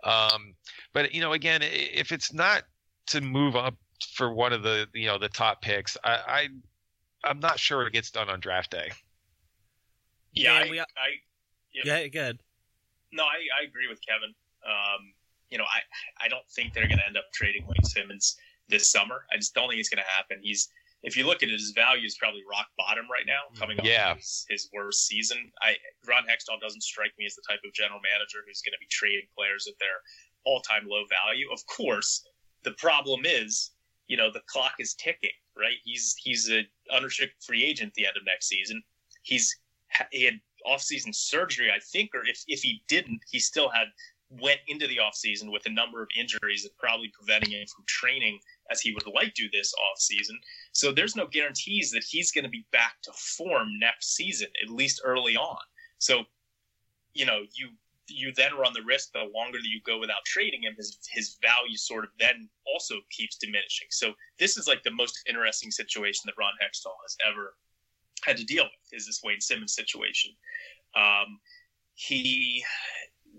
Um, but you know, again, if it's not to move up for one of the you know the top picks, I, I am not sure it gets done on draft day. Yeah, I, we, I yep. yeah, good. No, I, I agree with Kevin. Um, you know, I I don't think they're going to end up trading Wayne Simmonds this summer. I just don't think it's going to happen. He's if you look at it, his value is probably rock bottom right now, mm. coming off yeah. his, his worst season. I Ron Hextall doesn't strike me as the type of general manager who's going to be trading players at their all time low value. Of course, the problem is, you know, the clock is ticking, right? He's he's a unrestricted free agent at the end of next season. He's he had offseason surgery, I think, or if if he didn't, he still had went into the offseason with a number of injuries that probably preventing him from training as he would like to this offseason. So there's no guarantees that he's going to be back to form next season, at least early on. So, you know, you you then run the risk the longer that you go without trading him, his his value sort of then also keeps diminishing. So this is like the most interesting situation that Ron Hextall has ever had to deal with is this Wayne Simmonds situation. Um, he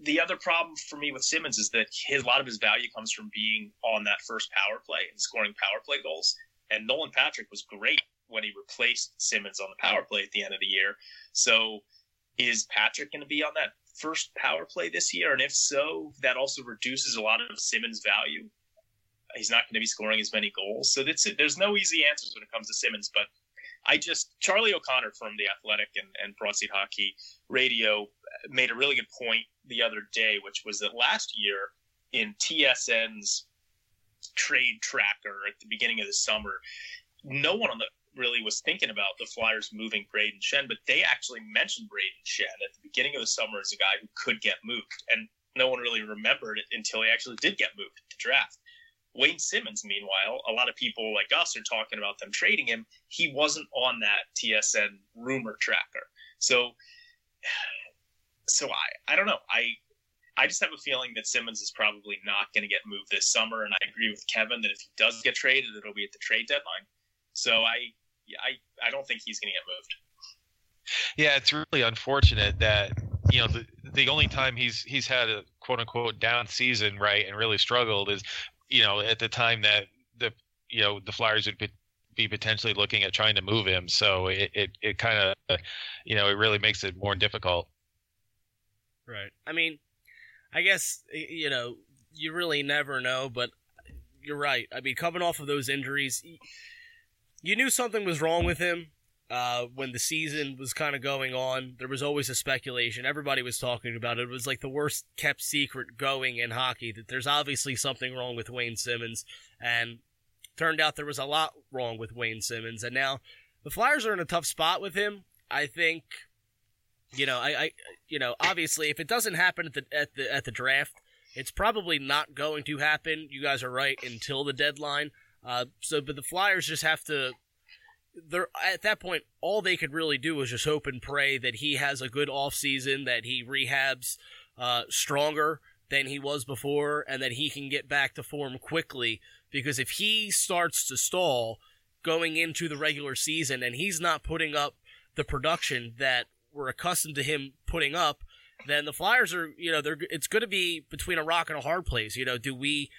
the other problem for me with Simmonds is that his, a lot of his value comes from being on that first power play and scoring power play goals. And Nolan Patrick was great when he replaced Simmonds on the power play at the end of the year. So is Patrick going to be on that first power play this year? And if so, that also reduces a lot of Simmonds' value. He's not going to be scoring as many goals. So there's no easy answers when it comes to Simmonds. But I just, Charlie O'Connor from The Athletic and, and Hockey Radio made a really good point the other day, which was that last year in TSN's trade tracker at the beginning of the summer, no one on the really was thinking about the Flyers moving Brayden Schenn, but they actually mentioned Brayden Schenn at the beginning of the summer as a guy who could get moved. And no one really remembered it until he actually did get moved to draft. Wayne Simmonds, meanwhile, a lot of people like us are talking about them trading him. He wasn't on that TSN rumor tracker. So so I I don't know. I I just have a feeling that Simmonds is probably not going to get moved this summer, and I agree with Kevin that if he does get traded, it'll be at the trade deadline. So I I I don't think he's going to get moved. Yeah, it's really unfortunate that you know the the only time he's he's had a quote unquote down season, right, and really struggled is you know at the time that the you know the Flyers would be, be potentially looking at trying to move him. So it it, it kind of you know it really makes it more difficult. Right. I mean, I guess you know you really never know, but you're right. I mean, coming off of those injuries, you knew something was wrong with him uh, when the season was kind of going on. There was always a speculation. Everybody was talking about it. It was like the worst kept secret going in hockey that there's obviously something wrong with Wayne Simmonds. and turned out there was a lot wrong with Wayne Simmonds. And now the Flyers are in a tough spot with him. I think you know, I, I, you know, obviously, if it doesn't happen at the at the at the draft, it's probably not going to happen. You guys are right until the deadline. Uh, so, but the Flyers just have to. They're at that point. All they could really do is just hope and pray that he has a good off season, that he rehabs uh, stronger than he was before, and that he can get back to form quickly. Because if he starts to stall going into the regular season, and he's not putting up the production that we're accustomed to him putting up, then the Flyers are, you know, they're it's going to be between a rock and a hard place. You know, do we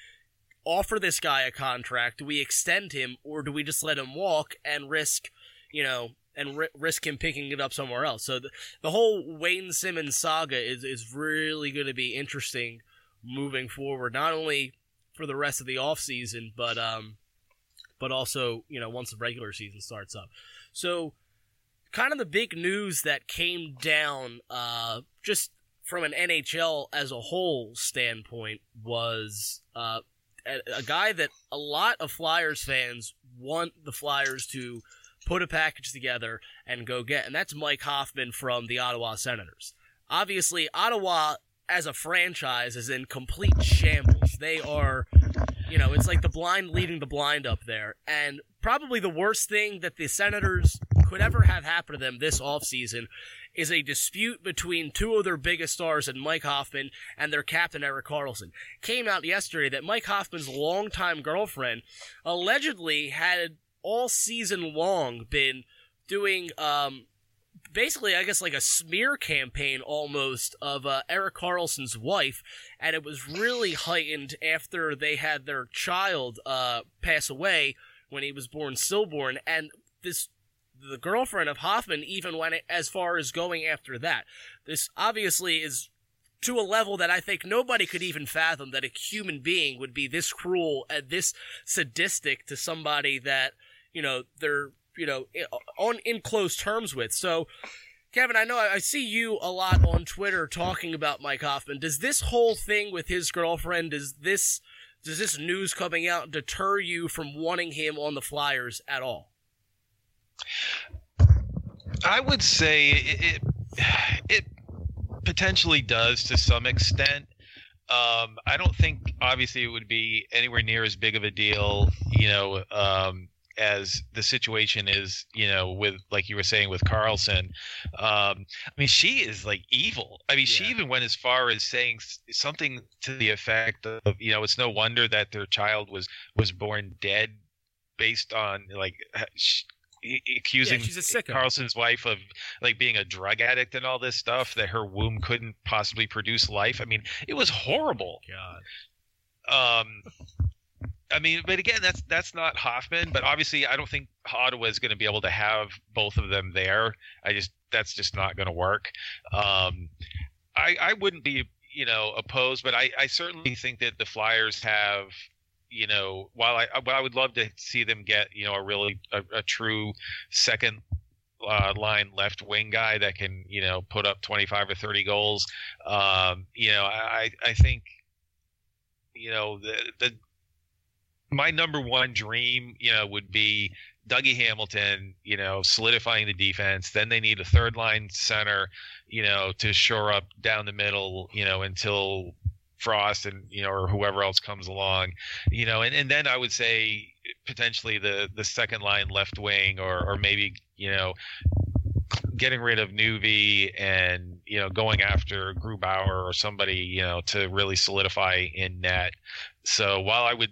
offer this guy a contract? Do we extend him, or do we just let him walk and risk, you know, and ri- risk him picking it up somewhere else? So the, the whole Wayne Simmonds saga is is really going to be interesting moving forward, not only for the rest of the offseason, but um, but also you know once the regular season starts up. So, kind of the big news that came down, uh, just from an NHL as a whole standpoint, was uh, a, a guy that a lot of Flyers fans want the Flyers to put a package together and go get, and that's Mike Hoffman from the Ottawa Senators. Obviously, Ottawa as a franchise is in complete shambles. They are, you know, it's like the blind leading the blind up there. And probably the worst thing that the Senators could ever have happened to them this offseason is a dispute between two of their biggest stars and Mike Hoffman and their captain Erik Karlsson. Came out yesterday that Mike Hoffman's longtime girlfriend allegedly had all season long been doing um, basically, I guess, like a smear campaign almost of uh, Erik Karlsson's wife, and it was really heightened after they had their child uh, pass away when he was born stillborn, and this the girlfriend of Hoffman even went as far as going after that. This obviously is to a level that I think nobody could even fathom that a human being would be this cruel and this sadistic to somebody that you know they're you know on in close terms with. So, Kevin, I know I see you a lot on Twitter talking about Mike Hoffman. Does this whole thing with his girlfriend does this does this news coming out deter you from wanting him on the Flyers at all? I would say it, it, it potentially does to some extent. Um, I don't think obviously it would be anywhere near as big of a deal, you know, um, as the situation is, you know, with like you were saying with Karlsson. Um, I mean, she is like evil. I mean, yeah. she even went as far as saying something to the effect of, you know, it's no wonder that their child was was born dead, based on like. She, accusing yeah, Karlsson's wife of like being a drug addict and all this stuff that her womb couldn't possibly produce life. I mean, it was horrible. God. Um I mean, but again, that's that's not Hoffman. But obviously, I don't think Ottawa is going to be able to have both of them there. I just that's just not going to work. Um, I I wouldn't be you know opposed, but I I certainly think that the Flyers have you know while I I would love to see them get you know a really a, a true second uh, line left wing guy that can you know put up 25 or 30 goals um, you know i i think you know the the my number one dream, you know, would be Dougie Hamilton, you know, solidifying the defense. Then they need a third line center, you know, to shore up down the middle, you know, until Frost and you know or whoever else comes along, you know, and, and then I would say potentially the the second line left wing or or maybe you know getting rid of Nuvi and you know going after Grubauer or somebody you know to really solidify in net. So while I would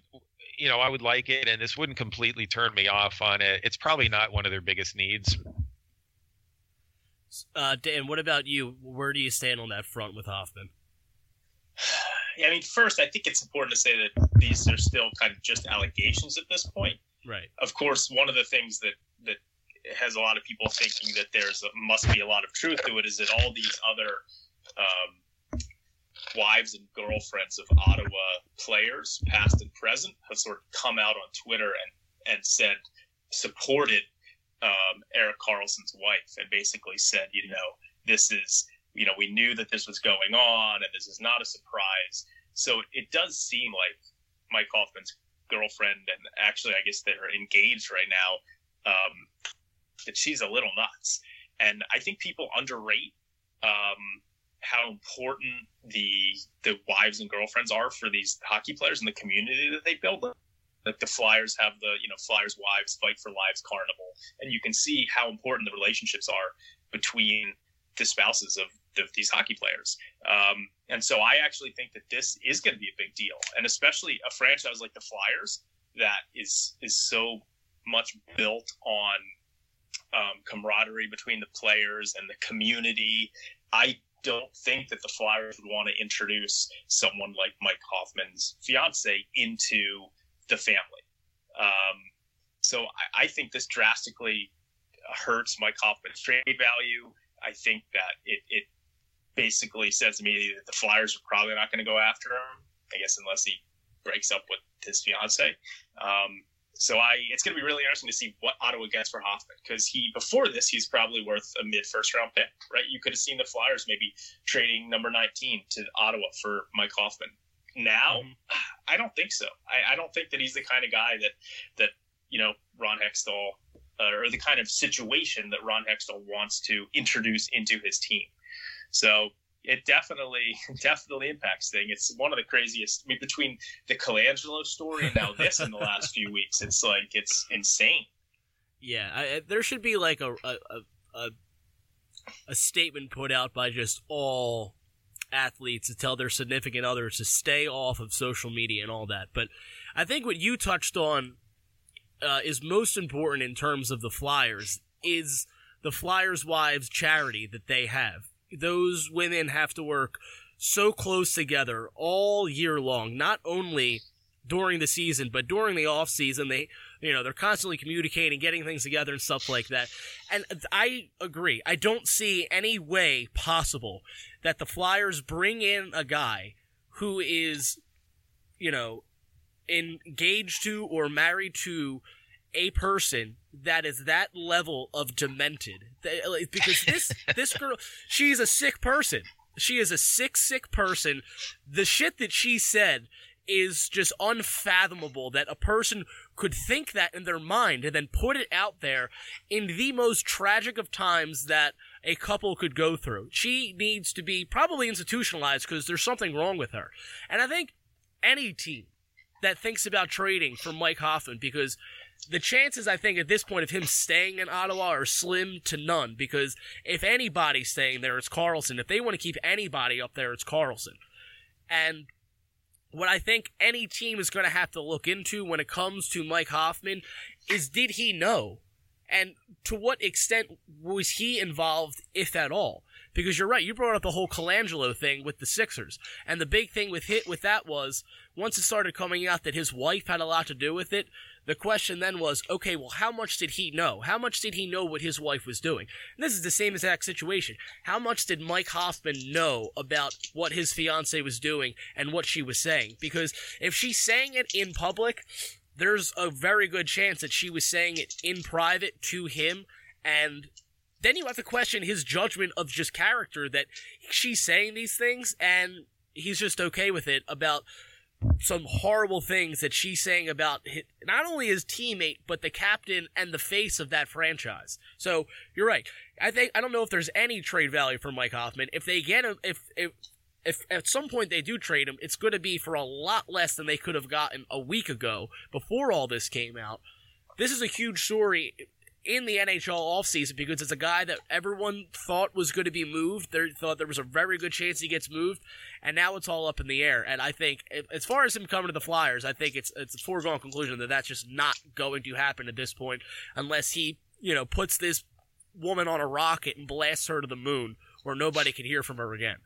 you know, I would like it, and this wouldn't completely turn me off on it. It's probably not one of their biggest needs. Uh, Dan, what about you? Where do you stand on that front with Hoffman? Yeah, I mean, first, I think it's important to say that these are still kind of just allegations at this point. Right. Of course, one of the things that that has a lot of people thinking that there's a, must be a lot of truth to it is that all these other um, wives and girlfriends of Ottawa players, past and present, have sort of come out on Twitter and, and said, supported um, Erik Karlsson's wife and basically said, you know, this is, you know, we knew that this was going on and this is not a surprise. So it does seem like Mike Hoffman's girlfriend, and actually, I guess they're engaged right now, um, that she's a little nuts. And I think people underrate um, how important the the wives and girlfriends are for these hockey players and the community that they build. Like the Flyers have the you know Flyers Wives Fight for Lives Carnival, and you can see how important the relationships are between the spouses of, of these hockey players. Um, and so I actually think that this is going to be a big deal, and especially a franchise like the Flyers that is is so much built on um, camaraderie between the players and the community. I don't think that the Flyers would want to introduce someone like Mike Hoffman's fiance into the family. Um, so I, I, think this drastically hurts Mike Hoffman's trade value. I think that it, it basically says to me that the Flyers are probably not going to go after him. I guess unless he breaks up with his fiance. Um, so I, it's going to be really interesting to see what Ottawa gets for Hoffman because he before this he's probably worth a mid first round pick, right? You could have seen the Flyers maybe trading number 19 to Ottawa for Mike Hoffman. Now, mm-hmm. I don't think so. I, I, don't think that he's the kind of guy that that you know Ron Hextall uh, or the kind of situation that Ron Hextall wants to introduce into his team. So it definitely [LAUGHS] definitely impacts thing. It's one of the craziest. I mean, between the Colangelo story and now this in the last few weeks, it's like it's insane. Yeah, I, there should be like a, a a a statement put out by just all athletes to tell their significant others to stay off of social media and all that. But I think what you touched on uh, is most important in terms of the Flyers is the Flyers' wives charity that they have those women have to work so close together all year long, not only during the season, but during the off season, they, you know, they're constantly communicating, getting things together and stuff like that. And I agree. I don't see any way possible that the Flyers bring in a guy who is, you know, engaged to or married to a person that is that level of demented. Because this [LAUGHS] this girl she's a sick person. She is a sick sick person. The shit that she said is just unfathomable that a person could think that in their mind and then put it out there in the most tragic of times that a couple could go through. She needs to be probably institutionalized because there's something wrong with her. And i think any team that thinks about trading for mike hoffman because the chances, I think, at this point of him staying in Ottawa are slim to none because if anybody's staying there, it's Karlsson. If they want to keep anybody up there, it's Karlsson. And what I think any team is going to have to look into when it comes to Mike Hoffman is did he know? And to what extent was he involved, if at all? Because you're right, you brought up the whole Colangelo thing with the Sixers. And the big thing with hit with that was once it started coming out that his wife had a lot to do with it, the question then was, okay, well, how much did he know? How much did he know what his wife was doing? And this is the same exact situation. How much did Mike Hoffman know about what his fiance was doing and what she was saying? Because if she's saying it in public, there's a very good chance that she was saying it in private to him and then you have to question his judgment of just character that she's saying these things and he's just okay with it about some horrible things that she's saying about his, not only his teammate but the captain and the face of that franchise. So you're right. I think I don't know if there's any trade value for Mike Hoffman. If they get him, if if if at some point they do trade him, it's going to be for a lot less than they could have gotten a week ago before all this came out. This is a huge story in the NHL offseason because it's a guy that everyone thought was going to be moved. They thought there was a very good chance he gets moved, and now it's all up in the air. And I think, as far as him coming to the Flyers, I think it's it's a foregone conclusion that that's just not going to happen at this point unless he, you know, puts this woman on a rocket and blasts her to the moon where nobody can hear from her again.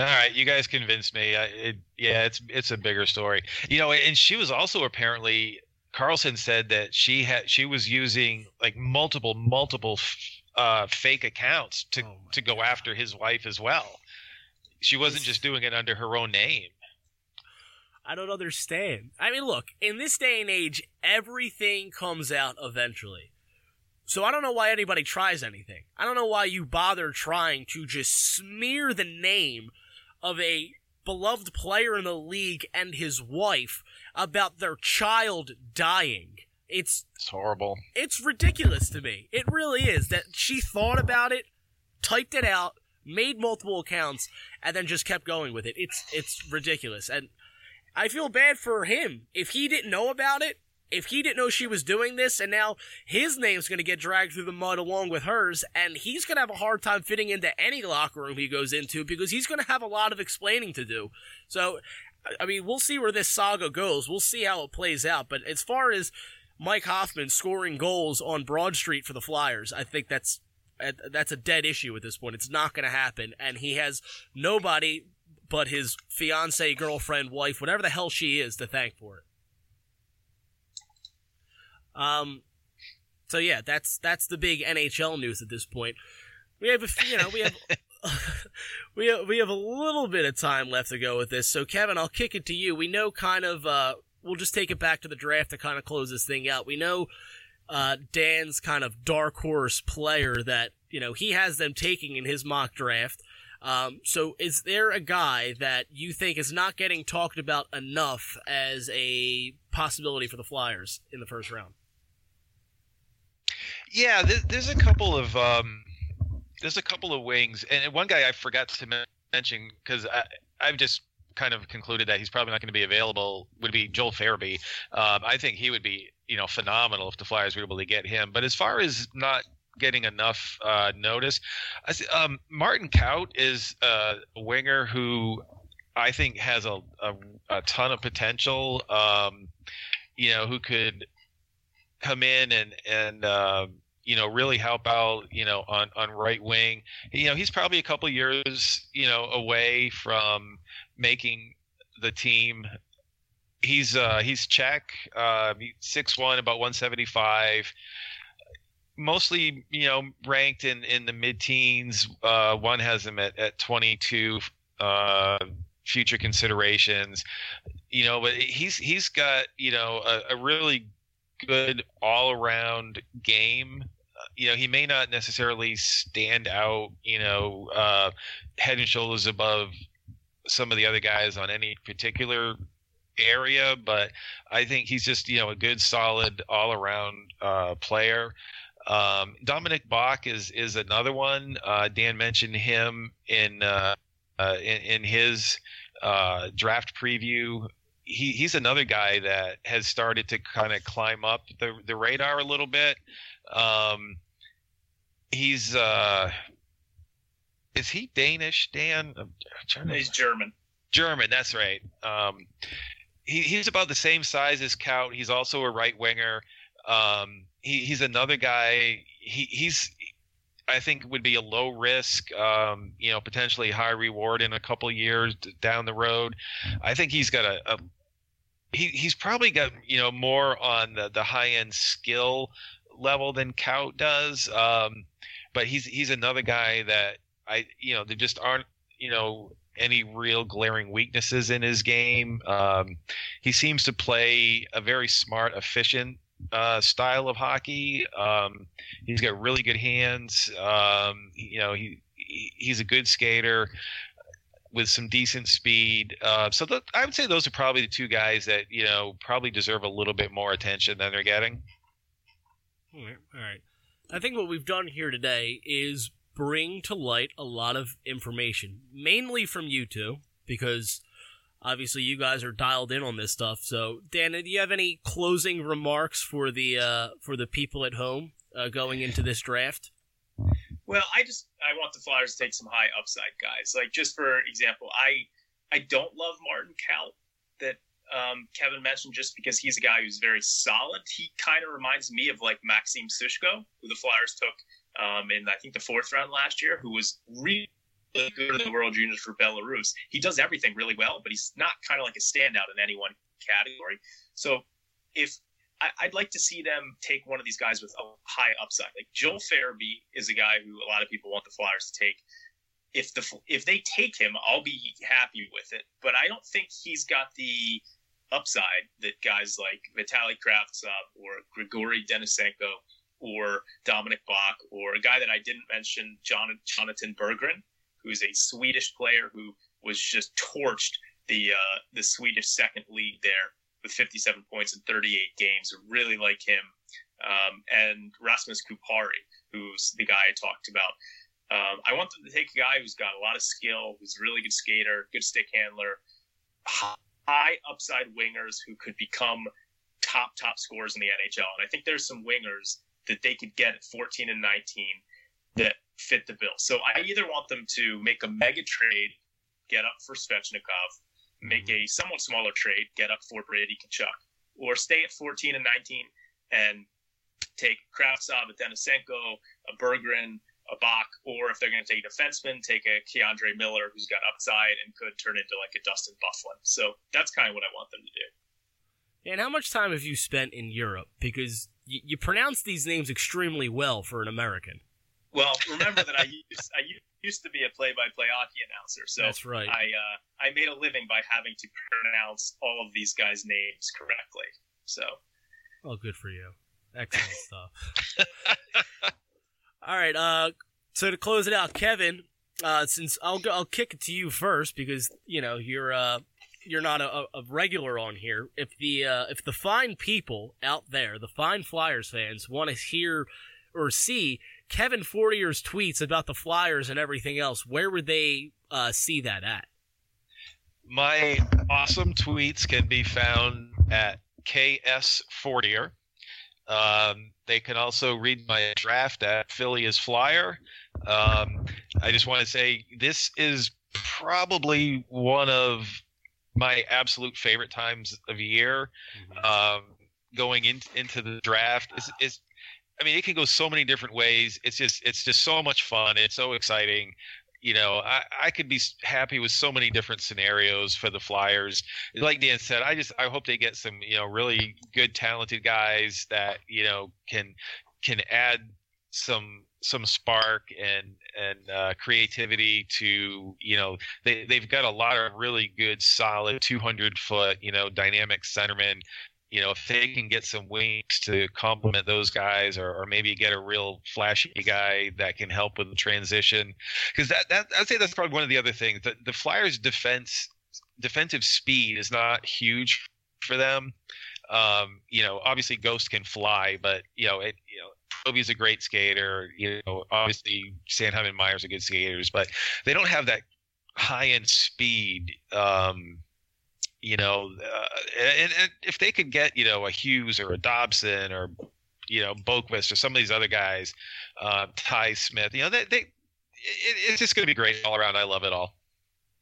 All right, you guys convinced me. I, it, yeah, it's it's a bigger story, you know. And she was also apparently Karlsson said that she had she was using like multiple multiple uh, fake accounts to oh to go God. after his wife as well. She wasn't just doing it under her own name. I don't understand. I mean, look, in this day and age, everything comes out eventually. So I don't know why anybody tries anything. I don't know why you bother trying to just smear the name of a beloved player in the league and his wife about their child dying. It's, it's horrible. It's ridiculous to me. It really is that she thought about it, typed it out, made multiple accounts, and then just kept going with it. It's it's ridiculous. And I feel bad for him. If he didn't know about it, if he didn't know she was doing this and now his name's going to get dragged through the mud along with hers and he's going to have a hard time fitting into any locker room he goes into because he's going to have a lot of explaining to do. So, I mean, we'll see where this saga goes. We'll see how it plays out. But as far as Mike Hoffman scoring goals on Broad Street for the Flyers, I think that's That's a dead issue at this point. It's not going to happen, and he has nobody but his fiance, girlfriend, wife, whatever the hell she is, to thank for it. Um, so yeah, that's that's the big NHL news at this point. We have a you know we have [LAUGHS] we have, we have a little bit of time left to go with this. So Kevin, I'll kick it to you. We know kind of uh, we'll just take it back to the draft to kind of close this thing out. We know uh, Dan's kind of dark horse player that you know he has them taking in his mock draft. Um, so is there a guy that you think is not getting talked about enough as a possibility for the Flyers in the first round? Yeah, there's a couple of um, there's a couple of wings, and one guy I forgot to mention because I've just kind of concluded that he's probably not going to be available would be Joel Farabee. Um, I think he would be you know phenomenal if the Flyers were able to get him. But as far as not getting enough uh, notice, um, Martin Kaut is a winger who I think has a, a, a ton of potential. Um, you know, who could come in and and uh, you know really help out you know on on right wing. You know he's probably a couple years you know away from making the team. He's uh, he's Czech, uh, six one, about one seventy five. Mostly, you know, ranked in, in the mid teens. Uh, one has him at, at 22 uh, future considerations you know but he's he's got you know a, a really good all around game. You know, he may not necessarily stand out, you know, uh, head and shoulders above some of the other guys on any particular area, but I think he's just, you know, a good, solid all around uh, player. Um, Dominik Bokk is is another one. Uh, Dan mentioned him in uh, uh, in, in, his uh, draft preview he he's another guy that has started to kind of climb up the the radar a little bit. Um, he's uh, is he Danish? Dan, I'm trying to... he's German. German, that's right. Um, he, he's about the same size as Kaut. He's also a right winger. Um, he, he's another guy. He, he's I think would be a low risk, um, you know, potentially high reward in a couple years down the road. I think he's got a, a he he's probably got you know more on the, the high end skill level than Kaut does. Um, but he's he's another guy that I you know there just aren't you know any real glaring weaknesses in his game. Um, he seems to play a very smart, efficient uh, style of hockey. Um, he's got really good hands. Um, you know, he he's a good skater with some decent speed. Uh, so the, I would say those are probably the two guys that you know probably deserve a little bit more attention than they're getting. All right. All right. I think what we've done here today is bring to light a lot of information, mainly from you two, because obviously you guys are dialed in on this stuff. So, Dan, do you have any closing remarks for the uh, for the people at home uh, going into this draft? Well, I just I want the Flyers to take some high upside guys. Like just for example, I I don't love Martin Kaut that um, Kevin mentioned just because he's a guy who's very solid. He kind of reminds me of like Maxime Sushko, who the Flyers took um, in I think the fourth round last year, who was really good in the World Juniors for Belarus. He does everything really well, but he's not kind of like a standout in any one category. So if I, would like to see them take one of these guys with a high upside. Like Joel Farabee is a guy who a lot of people want the Flyers to take. If the if they take him, I'll be happy with it. But I don't think he's got the upside that guys like Vitaly Kravtsov or Grigory Denisenko or Dominik Bokk or a guy that I didn't mention, John, Jonathan Berggren, who's a Swedish player who was just torched the uh, the Swedish second league there with 57 points in 38 games. Really like him. Um, and Rasmus Kupari, who's the guy I talked about. Um, I want them to take a guy who's got a lot of skill, who's a really good skater, good stick handler, high upside wingers who could become top top scorers in the NHL. And I think there's some wingers that they could get at 14 and 19 that fit the bill. So I either want them to make a mega trade, get up for Svechnikov, make a somewhat smaller trade, get up for Brady Tkachuk, or stay at 14 and 19 and take Kravtsov, a Denisenko, a Berggren, a Bokk, or if they're going to take a defenseman, take a K'Andre Miller who's got upside and could turn into like a Dustin Byfuglien. So that's kind of what I want them to do. And how much time have you spent in Europe? Because you, you pronounce these names extremely well for an American. Well, remember that I [LAUGHS] used I used to be a play-by-play hockey announcer, so That's right. I uh, I made a living by having to pronounce all of these guys' names correctly. So Oh, good for you. Excellent [LAUGHS] stuff. All right. Uh, so to close it out, Kevin, uh, since I'll go, I'll kick it to you first because you know you're uh you're not a, a regular on here. If the uh, if the fine people out there, the fine Flyers fans, want to hear or see Kevin Fortier's tweets about the Flyers and everything else, where would they uh, see that at? My awesome tweets can be found at KS Fortier. Um, they can also read my draft at Philly is Flyer. Um, I just want to say this is probably one of my absolute favorite times of year. Um, going in, into the draft is is I mean, it can go so many different ways. It's just it's just so much fun. It's so exciting. You know, I, I could be happy with so many different scenarios for the Flyers. Like Dan said, I just I hope they get some you know really good talented guys that you know can can add some some spark and and uh, creativity to you know they they've got a lot of really good solid 200 foot you know dynamic centermen you know, if they can get some wings to complement those guys, or, or maybe get a real flashy guy that can help with the transition, because that, that I'd say that's probably one of the other things. The, the Flyers' defense defensive speed is not huge for them. Um, you know, obviously Ghost can fly, but you know, it you know, Toby's a great skater. You know, obviously Sanheim and Myers are good skaters, but they don't have that high end speed. Um, you know, uh, and, and if they could get you know a Hughes or a Dobson or you know Boqvist or some of these other guys, uh, Ty Smith, you know, they, they it, it's just going to be great all around. I love it all.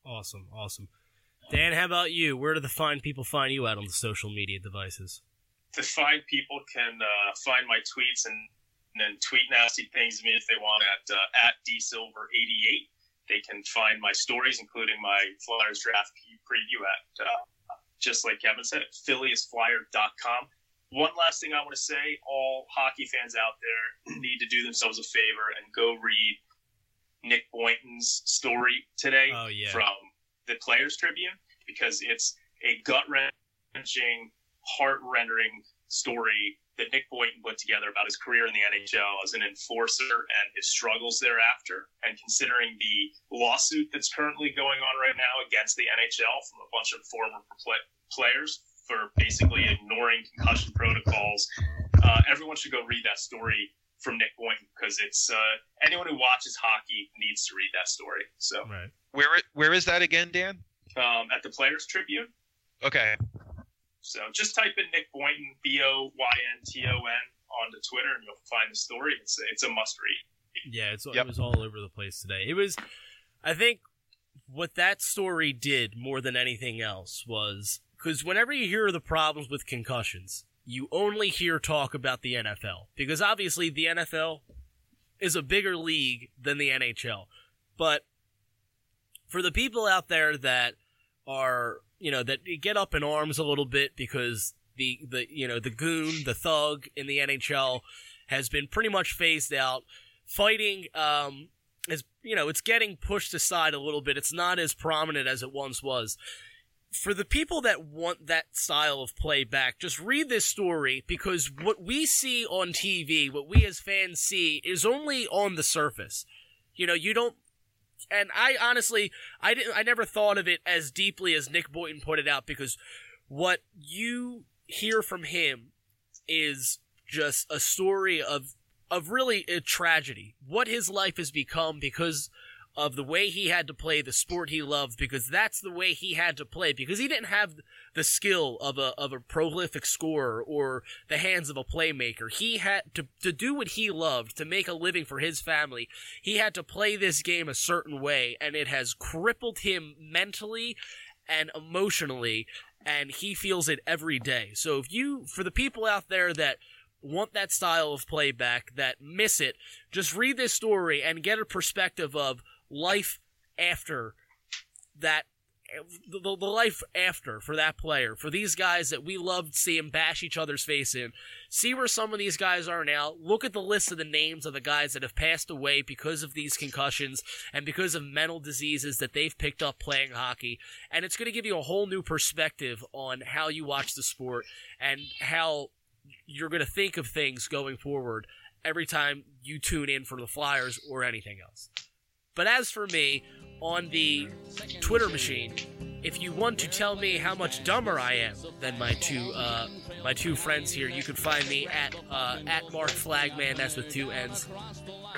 Awesome, awesome. Dan, how about you? Where do the fine people find you at on the social media devices? The fine people can uh, find my tweets and, and then tweet nasty things to me if they want at uh, at dsilver88. They can find my stories, including my Flyers draft preview at, uh, just like Kevin said, phillyisflyer.com. One last thing I want to say all hockey fans out there [CLEARS THROAT] need to do themselves a favor and go read Nick Boynton's story today Oh, yeah. from the Players Tribune because it's a gut wrenching, heart rendering story that Nick Boynton put together about his career in the NHL as an enforcer and his struggles thereafter. And considering the lawsuit that's currently going on right now against the NHL from a bunch of former pl- players for basically ignoring concussion protocols, uh, everyone should go read that story from Nick Boynton because it's uh, anyone who watches hockey needs to read that story. So Right. Where where is that again, Dan? um, at the Players Tribune. Okay. So just type in Nick Boynton, B O Y N T O N, onto Twitter, and you'll find the story. It's a, it's a must read. Yeah, it's, Yep. it was all over the place today. It was, I think, what that story did more than anything else was because whenever you hear the problems with concussions, you only hear talk about the NFL because obviously the NFL is a bigger league than the NHL. But for the people out there that are, you know, that get up in arms a little bit because the, the, you know, the goon, the thug in the NHL has been pretty much phased out. Fighting, um, is, you know, it's getting pushed aside a little bit. It's not as prominent as it once was. For the people that want that style of play back, just read this story because what we see on TV, what we as fans see, is only on the surface. You know, you don't and I honestly, I didn't, I never thought of it as deeply as Nick Boynton put it out because what you hear from him is just a story of, of really a tragedy. What his life has become because of the way he had to play the sport he loved because that's the way he had to play because he didn't have the skill of a of a prolific scorer or the hands of a playmaker. He had to to do what he loved, to make a living for his family. He had to play this game a certain way and it has crippled him mentally and emotionally and he feels it every day. So if you for the people out there that want that style of playback that miss it, just read this story and get a perspective of life after that the, the, life after for that player, for these guys that we loved seeing bash each other's face in. See where some of these guys are now. Look at the list of the names of the guys that have passed away because of these concussions and because of mental diseases that they've picked up playing hockey. And it's going to give you a whole new perspective on how you watch the sport and how you're going to think of things going forward every time you tune in for the Flyers or anything else. But as for me, on the Twitter machine, if you want to tell me how much dumber I am than my two uh, my two friends here, you can find me at uh, at Mark Flagman. That's with two N's.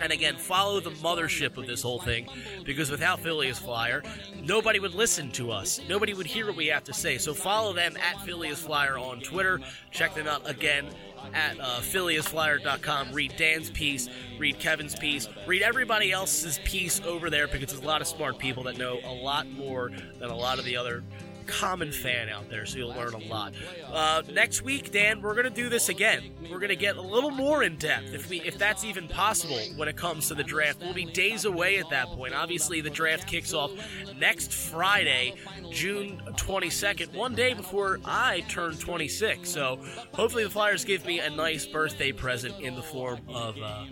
And again, follow the mothership of this whole thing, because without Phileas Flyer, nobody would listen to us. Nobody would hear what we have to say. So follow them at Phileas Flyer on Twitter. Check them out again at uh, PhileasFlyer.com. Read Dan's piece, read Kevin's piece, read everybody else's piece over there because there's a lot of smart people that know a lot more than a lot of the other common fan out there, so you'll learn a lot. Uh, next week, Dan, we're gonna do this again. We're gonna get a little more in depth, if we, if that's even possible, when it comes to the draft. We'll be days away at that point. Obviously, the draft kicks off next Friday, June 22nd, one day before I turn 26. So hopefully, the Flyers give me a nice birthday present in the form of uh,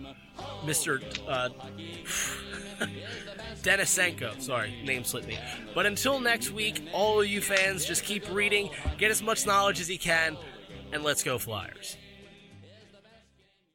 Mr. Uh, [LAUGHS] Denisenko. Sorry, name slipped me. But until next week, all of you fans, just keep reading, get as much knowledge as you can, and let's go Flyers.